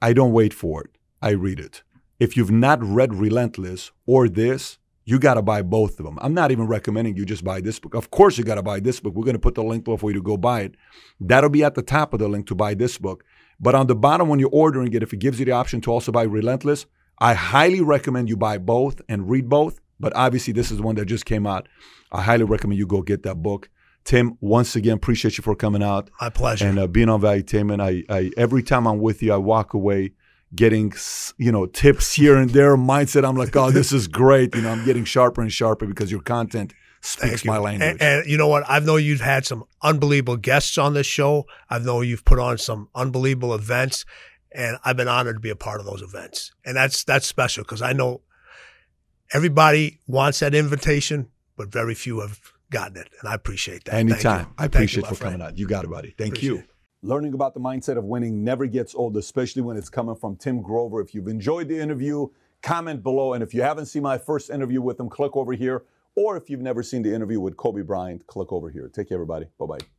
I don't wait for it. I read it. If you've not read Relentless or this, you got to buy both of them. I'm not even recommending you just buy this book. Of course, you got to buy this book. We're going to put the link below for you to go buy it. That'll be at the top of the link to buy this book. But on the bottom, when you're ordering it, if it gives you the option to also buy Relentless, I highly recommend you buy both and read both. But obviously, this is the one that just came out. I highly recommend you go get that book. Tim, once again, appreciate you for coming out My pleasure. and uh, being on Valuetainment. I, I every time I'm with you, I walk away getting you know tips here and there, mindset. I'm like, oh, this is [laughs] great. You know, I'm getting sharper and sharper because your content speaks you. my language. And, and you know what? I know you've had some unbelievable guests on this show. I know you've put on some unbelievable events, and I've been honored to be a part of those events. And that's that's special because I know everybody wants that invitation, but very few have gotten it, and I appreciate that. Anytime. I Thank you, appreciate for friend. coming out. You got it, buddy. Thank Appreciate you. it. Learning about the mindset of winning never gets old, especially when it's coming from Tim Grover. If you've enjoyed the interview, comment below. And if you haven't seen my first interview with him, click over here. Or if you've never seen the interview with Kobe Bryant, click over here. Take care, everybody. Bye bye.